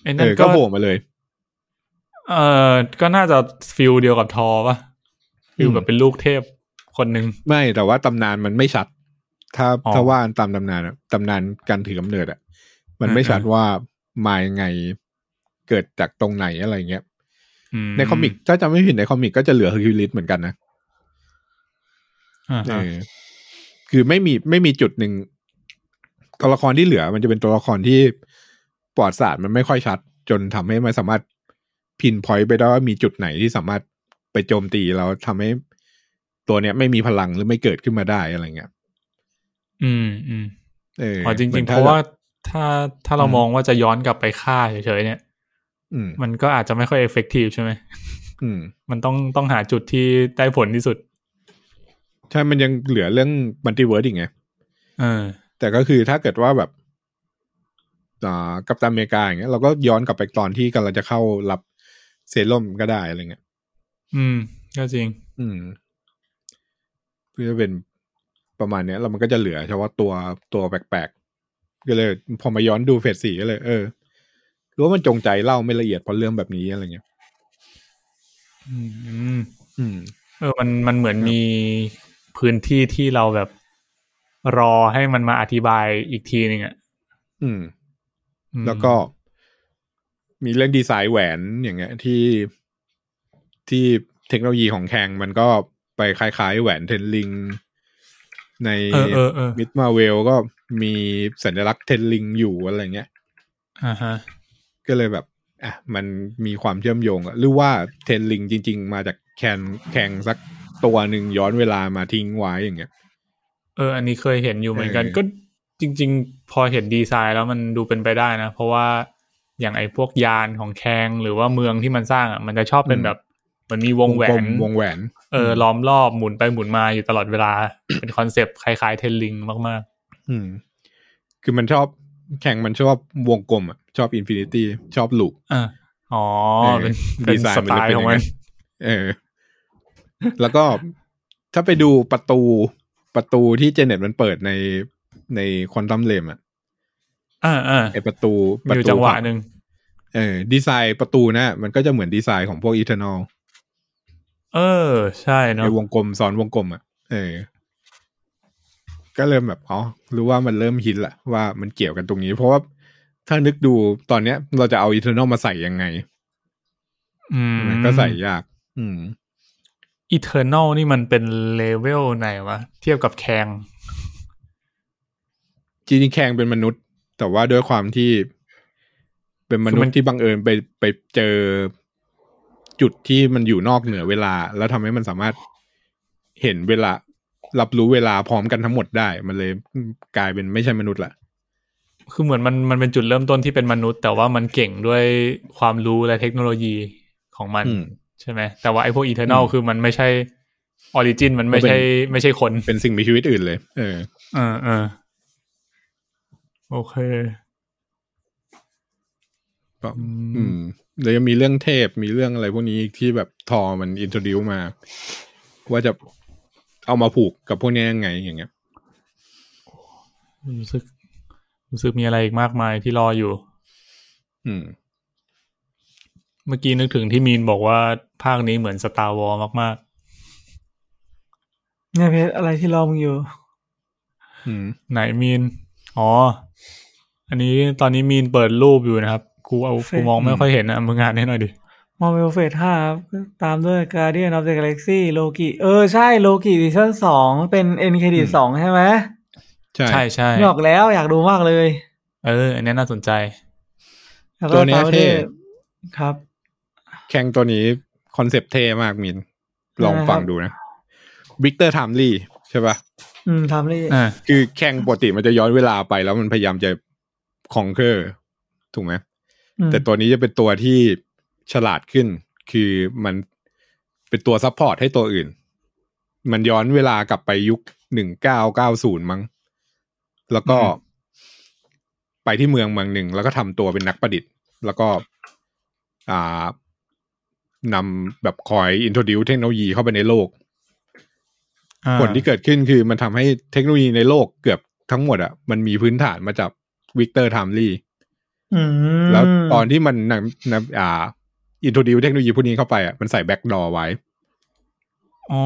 ไอ้เอนั่นอก็ก็โผล่มาเลย เออก็น่าจะ feel เดียวกับทอปะ feel อืมแบบเป็นลูกเทพคนหนึ่งไม่แต่ว่าตำนานมันไม่ชัด ถ้าอ๋อถ้าว่าตามตำนานอะตำนานการถือกำเนิดอะมันไม่อ่าชัดว่ามายังไงเกิดจากตรงไหนอะไรเงี้ยอืมใน comic ถ้าจำไม่ผิดใน comic ก็จะเหลือเฮอร์คิวลิสเหมือนกันนะอ่าเอฮะอคือไม่มีไม่มีจุดหนึ่งตัวละครที่เหลือ มันจะเป็นตัวละครที่ปลอดศาสตร์มันไม่ค่อยชัด จนทำให้มันสามารถพินพอยต์ไปได้ว่ามีจุดไหนที่สามารถ ไปโจมตีแล้วทำให้ตัวเนี้ยไม่มีพลังหรือไม่เกิดขึ้นมาได้อะไรเงี้ย อืมอืมเอออ๋อจหมืริองนๆเพถ้ราะว่าถ้าถ้าเราอืมมองว่าจะย้อนกลับไปฆ่าเฉยๆเนี่ยอืมมันก็อาจจะไม่ค่อยเอฟเฟกตีฟใช่ไหมอืมมันต้องต้องหาจุดที่ได้ผลที่สุด ใช่ มันยังเหลือเรื่อง multiverse อีกไงเออแต่ก็คือถ้าเกิดว่าแบบอ่า Captain America อย่างเงี้ยเราก็ย้อนกลับไปตอนที่กำลังจะเข้ารับเซรั่มก็ได้อะไรเงี้ย อืม ก็จริง อืมเพื่อเป็นประมาณเนี้ยแล้วมันก็จะเหลือเฉพาะตัวตัวแปลกๆก็เลย พอมาย้อนดู phase สี่ก็เลย เออรู้ว่ามันจงใจเล่าไม่ละเอียดเพราะเรื่องแบบนี้อะไรเงี้ย อืม อืม เออ มันมันเหมือนมีพื้นที่ที่เราแบบรอให้มันมาอธิบายอีกทีหนึ่งอะอืมอืม แล้วก็มีเรื่องดีไซน์แหวนอย่างเงี้ย ที่ ที่เทคโนโลยีของแคงมันก็ไปคล้ายๆ แหวนเทนลิง ในเออเออเออมิดมาเวลก็มีสัญลักษณ์เทนลิงอยู่อะไรเงี้ยอ่าฮะก็เลยแบบอะมันมีความเชื่อมโยงอะหรือว่าเทนลิงจริง ๆ มาจากแคนแคงสักตัวหนึ่งย้อนเวลามาทิ้งไว้อย่างเงี้ย เออ อันนี้เคยเห็นอยู่เหมือนกันเออก็จริง ๆ พอเห็นดีไซน์แล้วมันดูเป็นไปได้นะ เพราะว่าอย่างไอ้พวกยานของแคงหรือว่าเมืองที่มันสร้างอะมันจะชอบเป็นแบบเห มันมีวงแหวกลนมๆวงแหวนเออล้อมรอบหมุนไปหมุนมาอยู่ตลอดเวลา เป็นคอนเซปต์คล้ายๆเทนลิงมากอืม คือมันชอบแข่งมันชอบวงกลมอะชอบอินฟินิตี้ชอบลูกอ่าอ๋อเออเป็นเป็นดีไซน์สมันไตเลยล์เป็นของอย่างนั้มันนเออ แล้วก็ถ้าไปดูประตูประตูที่เจเน็ตมันเปิดในในควอนตัมเลมอะอ่าอ่าไอประตูมีประอยู่ตูจังหวะผับหนึ่งเออดีไซน์ประตูนะมันก็จะเหมือนดีไซน์ของพวกอีเทอร์นอล เออ ใช่เนาะไอวงกลมซ้อนวงกลมอะเออ ก็เริ่มแบบอ๋อรู้ว่ามันเริ่ม hint ละว่ามันเกี่ยวกันตรงนี้ เพราะว่าถ้านึกดูตอนเนี้ย เราจะเอา Eternal มาใส่ยังไง อืมมันก็ใส่ยาก อืม Eternal นี่มันเป็น level ไหนวะ เทียบกับ Kangจริงๆ Kang เป็นมนุษย์ แต่ว่าด้วยความที่ เป็นมนุษย์ที่บังเอิญไปไปเจอ จุดที่มันอยู่นอกเหนือเวลา แล้วทำให้มันสามารถเห็นเวลา รับรู้เวลาพร้อมกันทั้งหมดได้ มันเลยกลายเป็นไม่ใช่มนุษย์ละคือเหมือนมันมันเป็นจุดเริ่มต้นที่เป็นมนุษย์ แต่ว่ามันเก่งด้วยความรู้และเทคโนโลยีของมันอืมใช่ไหมแต่ว่าไอ้พวก Eternal อืมคือมันไม่ใช่ origin มันไม่ใช่มันเป็นไม่ใช่คน เป็นสิ่งมีชีวิตอื่นเลย เออเออเออโอเคก็อืมอืม แล้วยังมีเรื่องเทพมีเรื่องอะไรพวกนี้ที่แบบทอมัน introduce มา ว่าจะเอามาผูกกับพวกนี้ยังไงอย่างเงี้ยรู้สึกรู้สึกมีอะไรอีกมากมายที่รออยู่ อืม เมื่อกี้นึกถึงที่มีนบอกว่าภาคนี้เหมือน Star Wars มากเนี่ยเพชรอะไรที่รอมึงอยู่ อืมๆไหนมีน อ๋อ อันนี้ตอนนี้มีนเปิดรูปอยู่นะครับ กูเอาเฟซกูมองไม่ค่อยเห็นนะมึงงานให้หน่อยดิมาเวลเฟสห้าครับตามด้วย Guardian of the Galaxy โลกิเออใช่โลกิซีซั่นสองเป็นเอ็นเครดิตอืมสองใช่ไหมใช่ใช่ใช่ไม่ออกแล้วอยากดูมากเลย เออ อันนี้น่าสนใจแล้วก็ตัวเนี้ยตามเท่ด้วยครับ Kang ตัวนี้ concept เท่มากมีน ลองนะครับฟังดูนะ Victor Timely ใช่ปะอืมทำเลยอ่าคือ Kang ปกติมันจะย้อนเวลาไปแล้วมันพยายามจะ conquer ถูกไหมอืม แต่ตัวนี้จะเป็นตัวที่ฉลาดขึ้น คือมันเป็นตัว support ให้ตัวอื่น มันย้อนเวลากลับไปยุคหนึ่งเก้าเก้าศูนย์มั้ง แล้วก็อืมไปที่เมืองเมืองหนึ่ง แล้วก็ทำตัวเป็นนักประดิษฐ์ แล้วก็อ่านำแบบคอย introduce เทคโนโลยีเข้าไปในโลกอ่าผลที่เกิดขึ้นคือมันทำให้เทคโนโลยีในโลกเกือบทั้งหมดอะ มันมีพื้นฐานมาจาก Victor Timely อืม แล้วตอนที่มันนำนำอ่า introduce เทคโนโลยีพวกนี้เข้าไปอะมันใส่ backdoor ไว้อ๋อ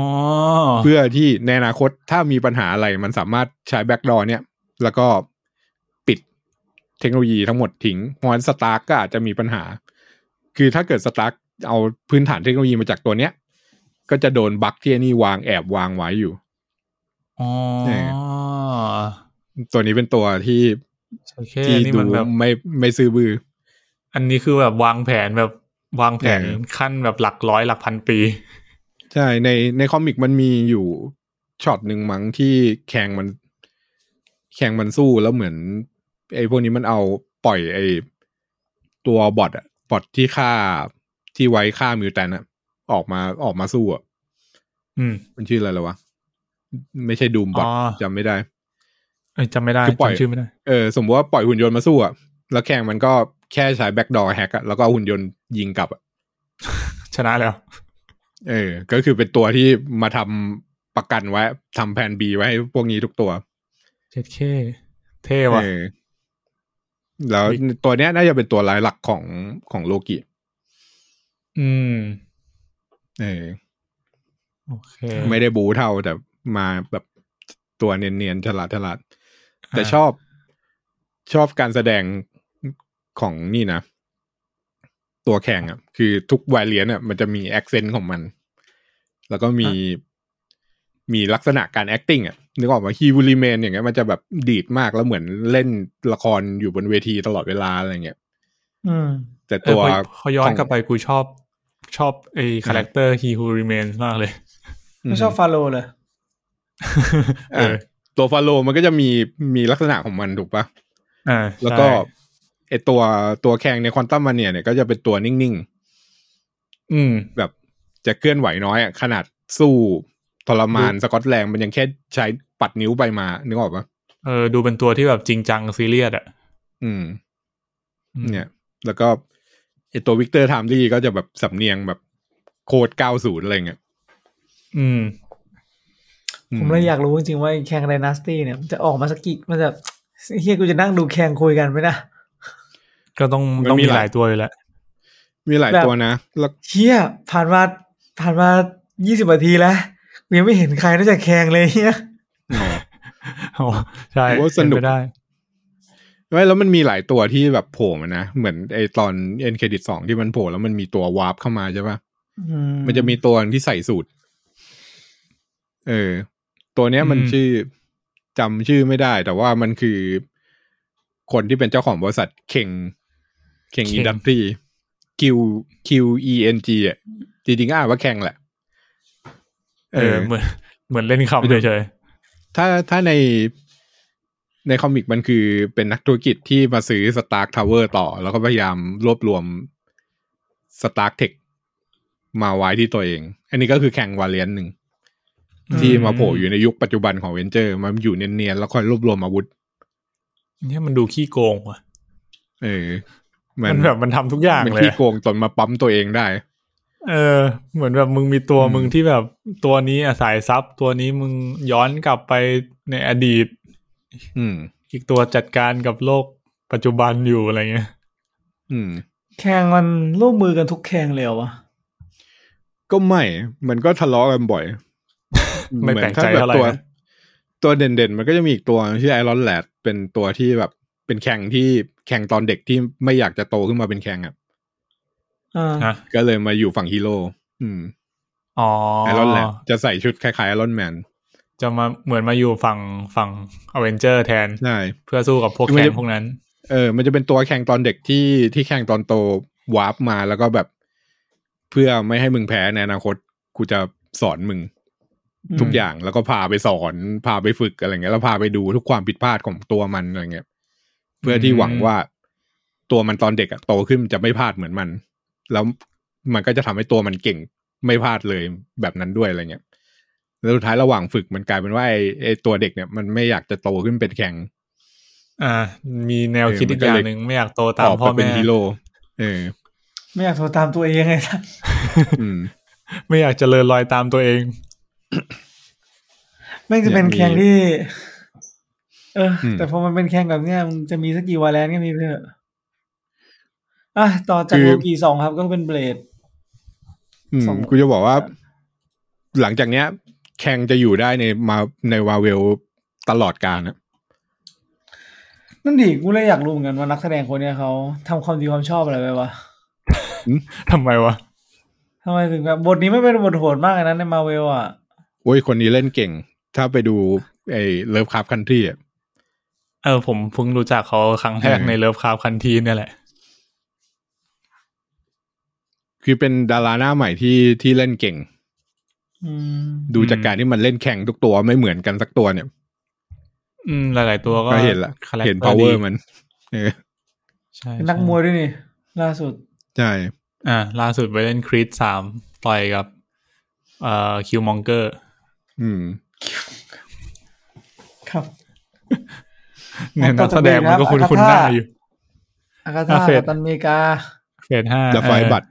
เพื่อที่ในอนาคตถ้ามีปัญหาอะไรมันสามารถใช้ backdoor เนี่ย แล้วก็ปิดเทคโนโลยีทั้งหมดทิ้งเพราะฉะนั้น Stark ก็อาจจะมีปัญหา คือถ้าเกิด Stark เอาพื้นฐานเทคโนโลยีมาจากตัวเนี้ย ก็จะโดน bug ที่ไอ้นี่วางแอบวางไว้อยู่อ๋อเอตัวนี้เป็นตัวที่ โอเคที่นี่ดูมันแบบไม่ไม่ซื่อบื้อ อันนี้คือแบบวางแผนแบบวางแผนเออขั้นแบบหลักร้อยหลักพันปี ใช่ในใน comic มันมีอยู่ช็อตหนึ่งมั้งที่ Kang มัน Kang มันสู้แล้วเหมือน ไอ้พวกนี้มันเอาปล่อยไอ้ตัว bot อะ bot ที่ฆ่าที่ไว้ฆ่า mutant อะออกมาออกมาสู้อะอืม มันชื่ออะไรแล้ววะ ไม่ใช่ Doombot อ๋อจำไม่ได้เอ้ย จำไม่ได้คือปล่อยจำชื่อไม่ได้เออสมมติว่าปล่อยหุ่นยนต์มาสู้อะแล้ว Kang มันก็แค่ใช้ backdoor hack อะแล้วก็เอาหุ่นยนต์ยิงกลับอะชนะแล้ว เออ ก็คือเป็นตัวที่มาทำประกันไว้ทำแผนบีไว้ให้พวกนี้ทุกตัวเจ็ดเคเท่ว่ะเออแล้วบิ๊กตัวเนี้ยน่าจะเป็นตัวรายหลักของของโลกิ อืม เออโอเค ไม่ได้บูเท่าแต่มาแบบตัวเนียนๆฉลาดฉลาด แต่อ่าชอบชอบการแสดงของนี่นะ ตัวแข่งอะ คือทุกวายเลียนอะมันจะมีแอคเซนต์ของมัน แล้วก็มีมีลักษณะการ acting อะนึกออกว่าฮีวูลีเมนอย่างเงี้ยมันจะแบบดีดมากแล้วเหมือนเล่นละครอยู่บนเวทีตลอดเวลาอะไรเงี้ยอืมแต่เออตัวพอพอย้อขนองกลับไปกูชอบชอบไอ้คาแรคเตอร์ He Who Remains มากเลย ไม่ชอบฟาโรห์เลยเออ ตัวฟาโลมันก็จะมีมีลักษณะของมันถูกปะอ่าแล้วก็ใช่ไอตัวตัว Kang ใน Quantumania เนี่ยก็จะเป็นตัวนิ่งอืมๆแบบจะเคลื่อนไหวน้อยอะขนาดสู้ทรมานสกอตแลนด์มันยังแค่ใช้ปัดนิ้วไปมา นึกออกปะเออ ดูเป็นตัวที่แบบจริงจังซีเรียสอะ อืมอืมเนี่ย แล้วก็ไอตัว Victor Timely ก็จะแบบสำเนียงแบบโคตรเก้าศูนย์อะไรเงี้ย อืม ผมเลยอยากรู้จริงๆว่าไอ้ Kang Dynasty เนี่ยมันจะออกมาสักกี่มันจะเฮียกูจะนั่งดู Kang คุยกันไหมนะ ก็ต้องต้องมีหลายตัวอยู่แล้วมีหลายแบบตัวนะแล้วเฮียผ่านมาผ่านมายี่สิบนาทีแล้วกูยังไม่เห็นใครนอกจาก Kang เลยเฮียอ๋ออ๋อใช่ผมว่าสนุกเป็นไปได้ไหมแล้วมันมีหลายตัวที่แบบโผล่มานะ เหมือนไอตอน end credit สองที่มันโผล่แล้วมันมีตัววาร์ปเข้ามาใช่ปะอืม มันจะมีตัวที่ใส่สูท เออ ตัวเนี้ยมันอืมชื่อจำชื่อไม่ได้ แต่ว่ามันคือคนที่เป็นเจ้าของบริษัท Qeng Qeng Industry Q Q E N G อะจริงๆก็อ่านว่า Kang แหละ เออเหมือนเหมือนเล่นคำเฉยถ้าถ้าในใน comic มันคือเป็นนักธุรกิจที่มาซื้อสตาร์ t ทาวเวอร์ต่อ แล้วก็พยายามรวบรวมสตาร์ t เทคมาไว้ที่ตัวเอง อันนี้ก็คือแข่งวาเลียนหนึ่ง ที่มาโผล่อยู่ในยุคปัจจุบันของเวนเจอร์ มันอยู่เนียนๆแล้วค่อยรวบรวมอาวุธๆเนี่ยมันดูขี้โกงว่ะ เออ มันแบบมันทำทุกอย่างมันเลยที่อะโกงตนมาปั๊มตัวเองได้ เออ เหมือนแบบมึงมีตัวอืมมึงที่แบบตัวนี้อาศัยทรัพย์ตัวนี้มึงย้อนกลับไปในอดีต อืม อีกตัวจัดการกับโลกปัจจุบันอยู่อะไรเงี้ย อืม Kang มันร่วมมือกันทุก Kang เลยเหรอวะก็ไม่ มันก็ทะเลาะกันบ่อย ไม่แปลกใจหอนถ้เท่าไหร่ตัวนะตัวเด่นๆ มันก็จะมีอีกตัวชื่อ Iron Lad เป็นตัวที่แบบเป็น Kang ที่ Kang ตอนเด็กที่ไม่อยากจะโตขึ้นมาเป็น Kang อะอ่าฮะก็เลยมาอยู่ฝั่งฮีโร่อืมอ๋อ Iron Lad จะใส่ชุดคล้ายๆไอรอนแมนจะมาเหมือนมาอยู่ฝั่งฝั่ง Avenger แทนใช่เพื่อสู้กับพวกคือมันจะ Kang พวกนั้น เออ มันจะเป็นตัว Kang ตอนเด็กที่ที่ Kang ตอนโตวาร์ปมาแล้วก็แบบ เพื่อไม่ให้มึงแพ้ในอนาคตกูจะสอนมึง ทุกอย่างแล้วก็พาไปสอนพาไปฝึกอะไรเงี้ยแล้วพาไปดูทุกความผิดพลาดของตัวมันอะไรเงี้ยเพื่อที่หวังว่าตัวมันตอนเด็กอะโตขึ้นจะไม่พลาดเหมือนมัน แล้วมันก็จะทำให้ตัวมันเก่งไม่พลาดเลยแบบนั้นด้วยอะไรเงี้ยแล้วสุดท้ายระหว่างฝึกมันกลายเป็นว่าไอ้ไอ้ตัวเด็กเนี่ยมันไม่อยากจะโตขึ้นเป็นแข่งอ่า มีแนวคิดเออมัอีนกก็อย่าเลงยหนึ่งไม่อยากโตตามออกพ่อมาเป็นแม่ฮีโร่เออ ไม่อยากโทรตามตัวเองไงท่านอืมไม่อยากเจริญรอยตามตัวเอง แม่งจะเป็นเนี่ยมีแข่งที่ เอออมแต่พอมันเป็นแข่งแบบเนี้ยมันจะมีสักกี่วาแลนก็มีไปเถอะอะต่อจากคือโลกีสองครับก็เป็น Bladeอืมสองกูจะบอกว่า หลังจากเนี้ย Kang จะอยู่ได้ในมาในวาเวลตลอดกาลนะนั่นดิกูเลยอยากรู้เหมือนกันว่านักแสดงคนเนี้ยเขาทำความดีความชอบอะไรไปวะทำไมวะทำไมถึงแบบบทนี้ไม่เป็นบทโหดมากเลยนะในมาเวลอะ โอ้ยคนนี้เล่นเก่ง ถ้าไปดูไอ้ Lovecraft Country อะเออผมเพิ่งรู้จักเขาครั้งแรกเออในเลิฟคาร์คันทีเนี่ยแหละ คือเป็นดาราหน้าใหม่ที่ที่เล่นเก่งอืมดูจากการที่มันเล่น Kang ทุกตัวไม่เหมือนกันสักตัวเนี่ย อืม หลาย ๆ ตัวก็ก็เห็นละ character เห็น power ดีมันเออใช่เป็นนักใช่มวยด้วยนี่ ล่าสุด ใช่ อ่า ล่าสุดไปเล่น Creed สามต่อยกับ เอ่อ Killmonger อืม ครับเนี่ยต่นัอกจากแสดงมันก็เบรกคุ้นนะครับคุ้นหน้าอยู่อากาอะธาเฟรดกัปตันอเมริกา เฟสห้า The ไฟเออบัต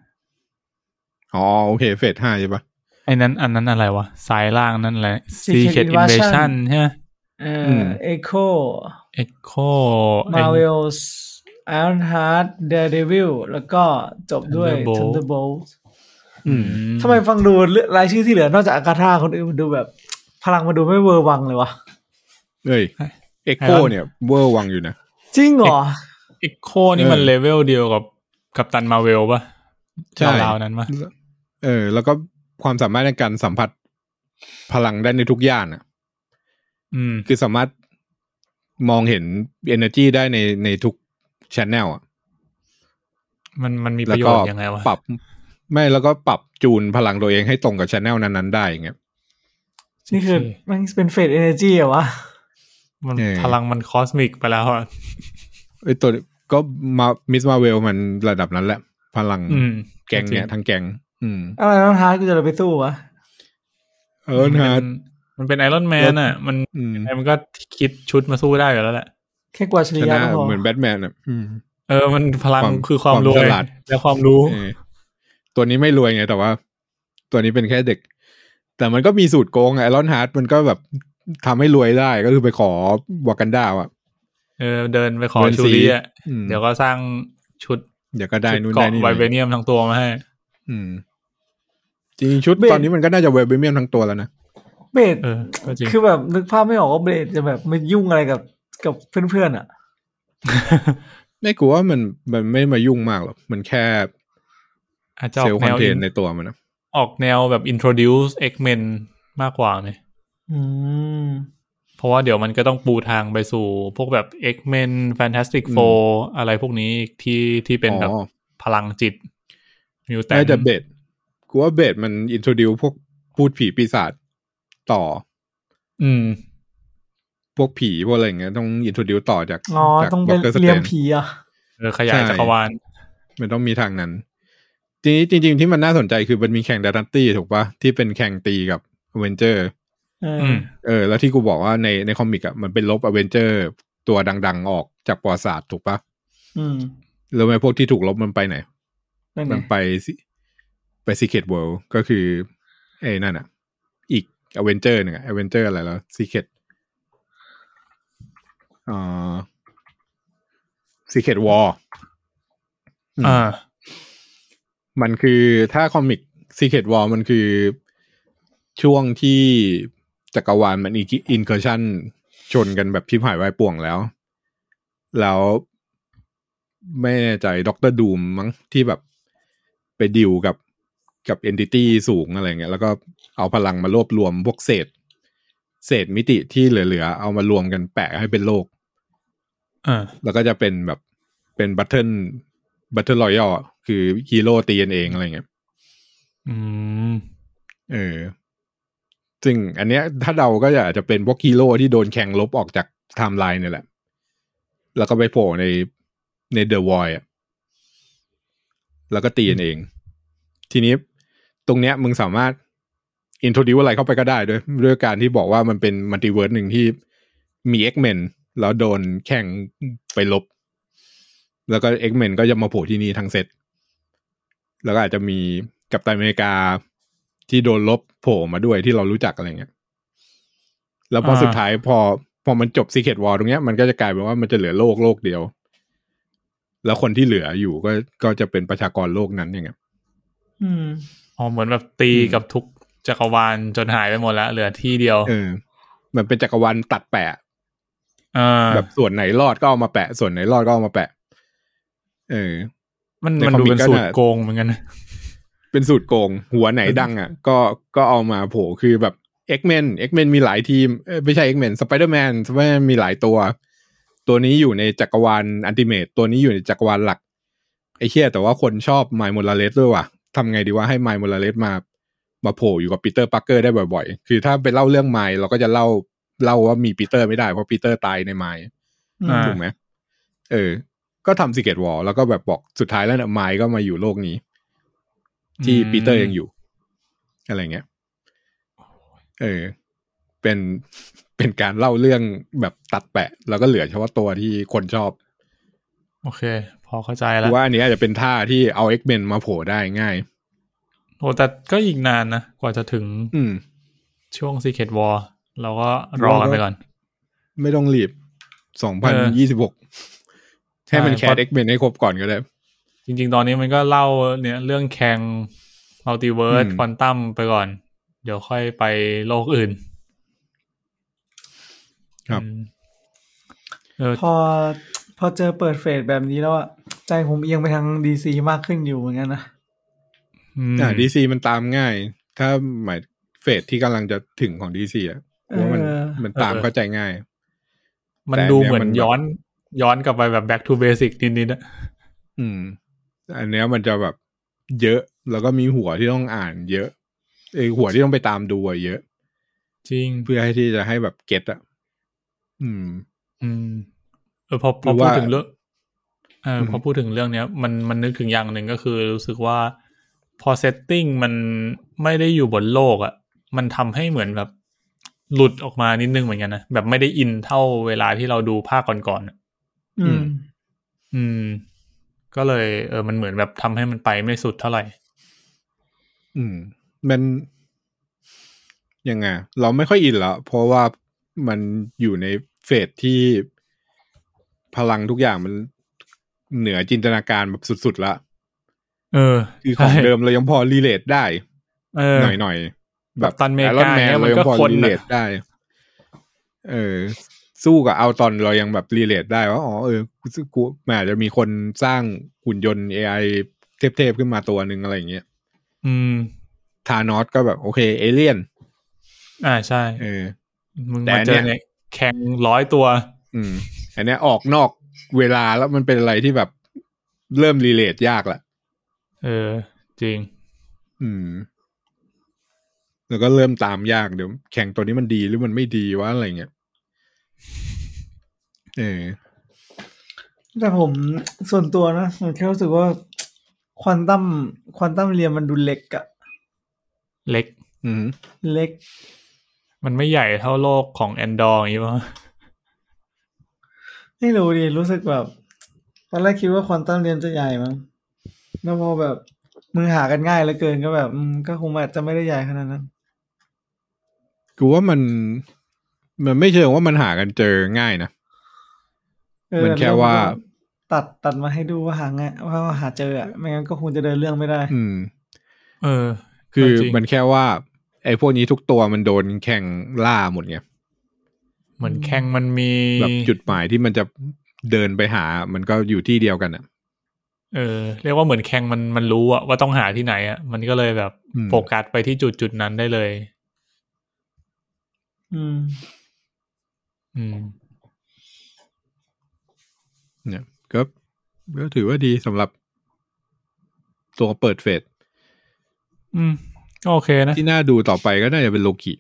อ๋อโอเค เฟสห้าใช่ปะไอ้นั้น อันนั้นอะไรวะซ้ายล่างนั่นแหละ Secret Secret Invasion Invasion ใช่ไหมเออือมเอ็กโค Echo มาเวลส์ไอรอนฮาร์ดเดอะเดวิลแล้วก็จบด้วย Thunderbolt Thunderbolt อืม ทำไมฟังดูเลือกรายชื่อที่เหลือนอกจาก Agatha คนอื่นมันดูแบบ พลังมันดูไม่เวอร์วังเลยวะเอ้ยเอ็กโค Iron เนี่ยเวอร์วังอยู่นะ จริงเหรอ Echo นี่มันเออเลเวลเดียวกับ Captain Marvel ปะใช่ราวๆนั้นปะเออ แล้วก็ความสามารถในการสัมผัสพลังได้ในทุกย่านอะ อืม คือสามารถมองเห็น energy ได้ในในทุกช n แนลอะ มันมันมีปแล้วระโยก็ชน์ยังไงวะ ปรับ ไม่แล้วก็ปรับจูนพลังตัวเองให้ตรงกับช n แนลนั้นๆได้อย่างเงี้ยนี่คือมันเป็นเฟดเอเนจีเหรอวะ มันเออพลังมันคอสมิกไปแล้วอะไอยตัวก็มามิสมาเวลมันระดับนั้นแหละ พลังอืมแกงเนี่ยจริงทั้งแกง อืมอะไรน้องฮาร์ดกูจะเลยไปสู้วะเออนะมันมันเป็นไอรอนแมนอะ มันอืมมันก็คิดชุดมาสู้ได้อยู่แล้วแหละ แค่กว่าดเฉชลี่ยนะก็พอเหมือนแบทแมนอะอืมเออมันพลังความคือความความรวยฉลาดและความรู้เออ ตัวนี้ไม่รวยไงแต่ว่า ตัวนี้เป็นแค่เด็ก แต่มันก็มีสูตรโกงไอรอนฮาร์ดมันก็แบบทำให้รวยได้ก็คือไปขอวากันดาอะเออเดินไปขอเดินชูสีรีอะอืมเดี๋ยวก็สร้างชุด เดี๋ยวก็ได้ชุดนู่นเกาะได้นี่ไวเบเนียมทั้งตัวมาให้ อืม จริงๆชุดเบสตอนนี้มันก็น่าจะไวเบเนียมทั้งตัวแล้วนะเบสเออก็จริงคือแบบนึกภาพไม่ออกว่าเบสจะแบบไม่ยุ่งอะไรกับกับเพื่อนๆอะไม่กลัวว่ามันมันไม่มายุ่งมากหรอกมันแค่ อาจจะอเซอลกล์คแนอนวเทนต์ในตัวมันนะออกแนวแบบ introduce X-Men มากกว่าไหมอืม เพราะว่าเดี๋ยวมันก็ต้องปูทางไปสู่พวกแบบ X-Men Fantastic Four อะไรพวกนี้อีกที่ที่เป็นแบบอ๋อพลังจิตมิวแตน่าจะเบสกูว่าเบสมันอินโทรดิวพวกพูดผีปีศาจต่อ อืม พวกผีพวกอะไรอย่างเงี้ยต้องอินโทรดิวต่อจากอ๋อจากต้องดเป็นรสเรีเตยมนผีอะเออขยายใช่จักรวาลมันต้องมีทางนั้น ทีนี้จริง ๆ ที่มันน่าสนใจคือมันมีแข่งดัตตี้ถูกปะที่เป็นแข่งตีกับอเวนเจอร์เอออืมเออ แล้วที่กูบอกว่าในในคอมิกอะมันเป็นลบอเวนเจอร์ตัวดัง ๆ ออกจากประวัติศาสตร์ถูกปะอืมแล้วไอ้พวกที่ถูกลบมันไปไหนนั่นไงมันไปซิไปซีเค t เวิลด์ก็คือไอ้นั่นอะ อีกอเวนเจอร์หนึ่งอเวนเจอร์อะไรแล้วซีเค t อ่าซีเค t วอลอ่า มันคือถ้า comic Secret War มันคือช่วงที่จักรวาลมัน incursionชนกันแบบฉิบหายวายป่วงแล้ว แล้วไม่แน่ใจ Doctor Doom มั้งที่แบบไปดิวกับกับ entity สูงอะไรเงี้ยแล้วก็เอาพลังมารวบรวมพวกเศษ เศษมิติที่เหลือๆ เอามารวมกันแปะให้เป็นโลก อ่า แล้วก็จะเป็นแบบเป็น battle battle royale คือฮีโร่ตีกันเองอะไรเงี้ยอืมเออซึ่งอันเนี้ยถ้าเดาก็อาจจะเป็นพวกฮีโร่ที่โดน Kang ลบออกจากไทม์ไลน์เนี่ยแหละ แล้วก็ไปโผล่ในในเดอะวอยอะแล้วก็ตีกันเอง ทีนี้ตรงเนี้ยมึงสามารถ introduce อะไรเข้าไปก็ได้ด้วยด้วยการที่บอกว่ามันเป็น multiverse หนึ่งที่มี X-Men แล้วโดน Kang ไปลบ แล้วก็ X-Men ก็จะมาโผล่ที่นี่ทั้งเซตแล้วก็อาจจะมีกัปตันอเมริกาที่โดนลบโผล่มาด้วยที่เรารู้จักอะไรเงี้ย แล้วพออ่าสุดท้ายพอพอมันจบซีเค t วอลตรงเนี้ยมันก็จะกลายเป็นว่ามันจะเหลือโลกโลกเดียว แล้วคนที่เหลืออยู่ก็ก็จะเป็นประชากรโลกนั้นอย่างเงี้ยอืมอ๋อเหมือนแบบตีอืมกับทุกจักรวาลจนหายไปหมดแล้วเหลือที่เดียวเออมันเป็นจักรวาลตัดแปะอ่าแบบส่วนไหนรอดก็เอามาแปะ ส่วนไหนรอดก็เอามาแปะ เออ มันในมันคอมิกเป็นก็สูตรน่ะโกงเหมือนกันนะเป็นสูตรโกง ตัวไหนดังอะ ก็ก็เอามาโผล่คือแบบ X-Men X-Men มีหลายทีมเอ้ยไม่ใช่ X-Men Spider-Man Spider-Man มีหลายตัว ตัวนี้อยู่ในจักรวาล Ultimate ตัวนี้อยู่ในจักรวาลหลัก ไอ้เชี่ยแต่ว่าคนชอบ Miles Morales ด้วยว่ะทำไงดีว่าให้ Miles Morales มามาโผล่อยู่กับ Peter Parker ได้บ่อยๆ คือถ้าไปเล่าเรื่องไมล์เราก็จะเล่าเล่าว่ามีปีเตอร์ไม่ได้เพราะปีเตอร์ตายในไมล์อ่าถูกไหมเออ ก็ทำซีเกตวอลแล้วก็แบบบอกสุดท้ายแล้วเนี่ยไมล์ก็มาอยู่โลกนี้ ที่อืมปีเตอร์ยังอยู่ อะไรเงี้ยเออ เป็นเป็นการเล่าเรื่องแบบตัดแปะ แล้วก็เหลือเฉพาะตัวที่คนชอบ โอเค พอเข้าใจเพแล้วราะว่าอันนี้อาจจะเป็นท่าที่เอา X-Men มาโผล่ได้ง่ายโอ้แต่ก็อีกนานนะ กว่าจะถึง อืม ช่วง Secret War เราก็รอกันไปก่อน ไม่ต้องรีบสองพันยี่สิบหก ให้มันแคเพสราะ X-Men ให้ครบก่อนก็ได้ จริง ๆ ตอนนี้มันก็เล่าเนี่ยเรื่องแข่งมัลติเวิร์สอืมควอนตัมไปก่อน เดี๋ยวค่อยไปโลกอื่น ครับอืมเออพอพอเจอเปิดเฟสแบบนี้แล้วอะใจผมเอียงไปทางดีซีมากขึ้นอยู่เหมือนกันนะมอ่าดีซีมันตามง่าย ถ้าหมายเฟสที่กำลังจะถึงของดีซีอะเพราะว่ามันเออมันตามเข้าใจง่าย มันแต่ดูเนี่ยเหมือนมันแบบย้อน ย้อนกลับไปแบบ back to basic นิดๆอะอืม อันเนี้ยมันจะแบบเยอะแล้วก็มีหัวที่ต้องอ่านเยอะเอยหัวที่ต้องไปตามดูอะเยอะ จริงเพื่อให้ที่จะให้แบบเก็ตอะอืม อืมเออพอพอหรือพูดว่าถึงเรื่องเอออืมพอพูดถึงเรื่องเนี้ย มันมันนึกถึงอย่างหนึ่งก็คือรู้สึกว่า พอเซตติ้งมันไม่ได้อยู่บนโลกอะ่ะ มันทำให้เหมือนแบบหลุดออกมานิดนึงเหมือนกันนะแบบไม่ได้อินเท่าเวลาที่เราดูภาคก่อนๆ อะอืม อืม ก็เลย เออ มันเหมือนแบบทำให้มันไปไม่สุดเท่าไหร่ อืม มันยังไง เราไม่ค่อยอินละเพราะว่ามันอยู่ในเฟสที่พลังทุกอย่างมันเหนือจินตนาการแบบสุดๆละ เออ คือของใช่เดิมเรายังพอรีเลทได้ เออ หน่อยหน่อยๆแบบกัปตันอเมริกาไอรอนแมนเนี่ยมัเรานยัก็งพอคนอะรีเลทได้ เออ สู้กับเอาตอนเรายังแบบรีเลทได้ว่าอ๋อเออกูมันอาจจะมีคนสร้างหุ่นยนต์ AI เทพๆขึ้นมาตัวหนึ่งอะไรอย่างเงี้ยอืมทานอสก็แบบโอเคเอเลี่ยน อ่าใช่ เออ มึงแต่มาอันเจเนี้อยเนี่ยแข่งร้อยตัว อืม อันเนี้ยออกนอกเวลาแล้วมันเป็นอะไรที่แบบเริ่มรีเลทยากละเออ จริง อืม แล้วก็เริ่มตามยากเดี๋ยวแข่งตัวนี้มันดีหรือมันไม่ดีวะอะไรเงี้ย เออแต่ผมส่วนตัวนะผมแค่รู้สึกว่าquantum quantum realm มันดูเล็กอะเล็ก อืมเล็ก มันไม่ใหญ่เท่าโลกของ Andor อย่างนี้ป่ะไม่รู้ดิรู้สึกแบบตอนแรกคิดว่า quantum realm จะใหญ่มั้งแล้วพอแบบมึงหากันง่ายเหลือเกินก็แบบอืมก็คงอาจจะไม่ได้ใหญ่ขนาดนั้น กูว่ามัน มันไม่เชิงว่ามันหากันเจอง่ายนะเออ มันแค่ว่า ตัดตัดมาให้ดูว่าหาง่ายว่าหาเจออะไม่งั้นก็คงจะเดินเรื่องไม่ได้ อืม เออ คือจริงมันแค่ว่า ไอ้พวกนี้ทุกตัวมันโดนแข่งล่าหมดไงเหมือนแข่งมันมีแบบจุดหมายที่มันจะเดินไปหา มันก็อยู่ที่เดียวกันอะเออเรียกว่าเหมือนแข่งมันมันรู้อะว่าต้องหาที่ไหนอะมันก็เลยแบบอืมโฟกัสไปที่จุดจุดนั้นได้เลย อืม อืม เนี่ยก็ก็ถือว่าดีสำหรับตัวเปิดเฟสอืมก็โอเคนะ ที่น่าดูต่อไปก็น่าจะเป็นโลกิ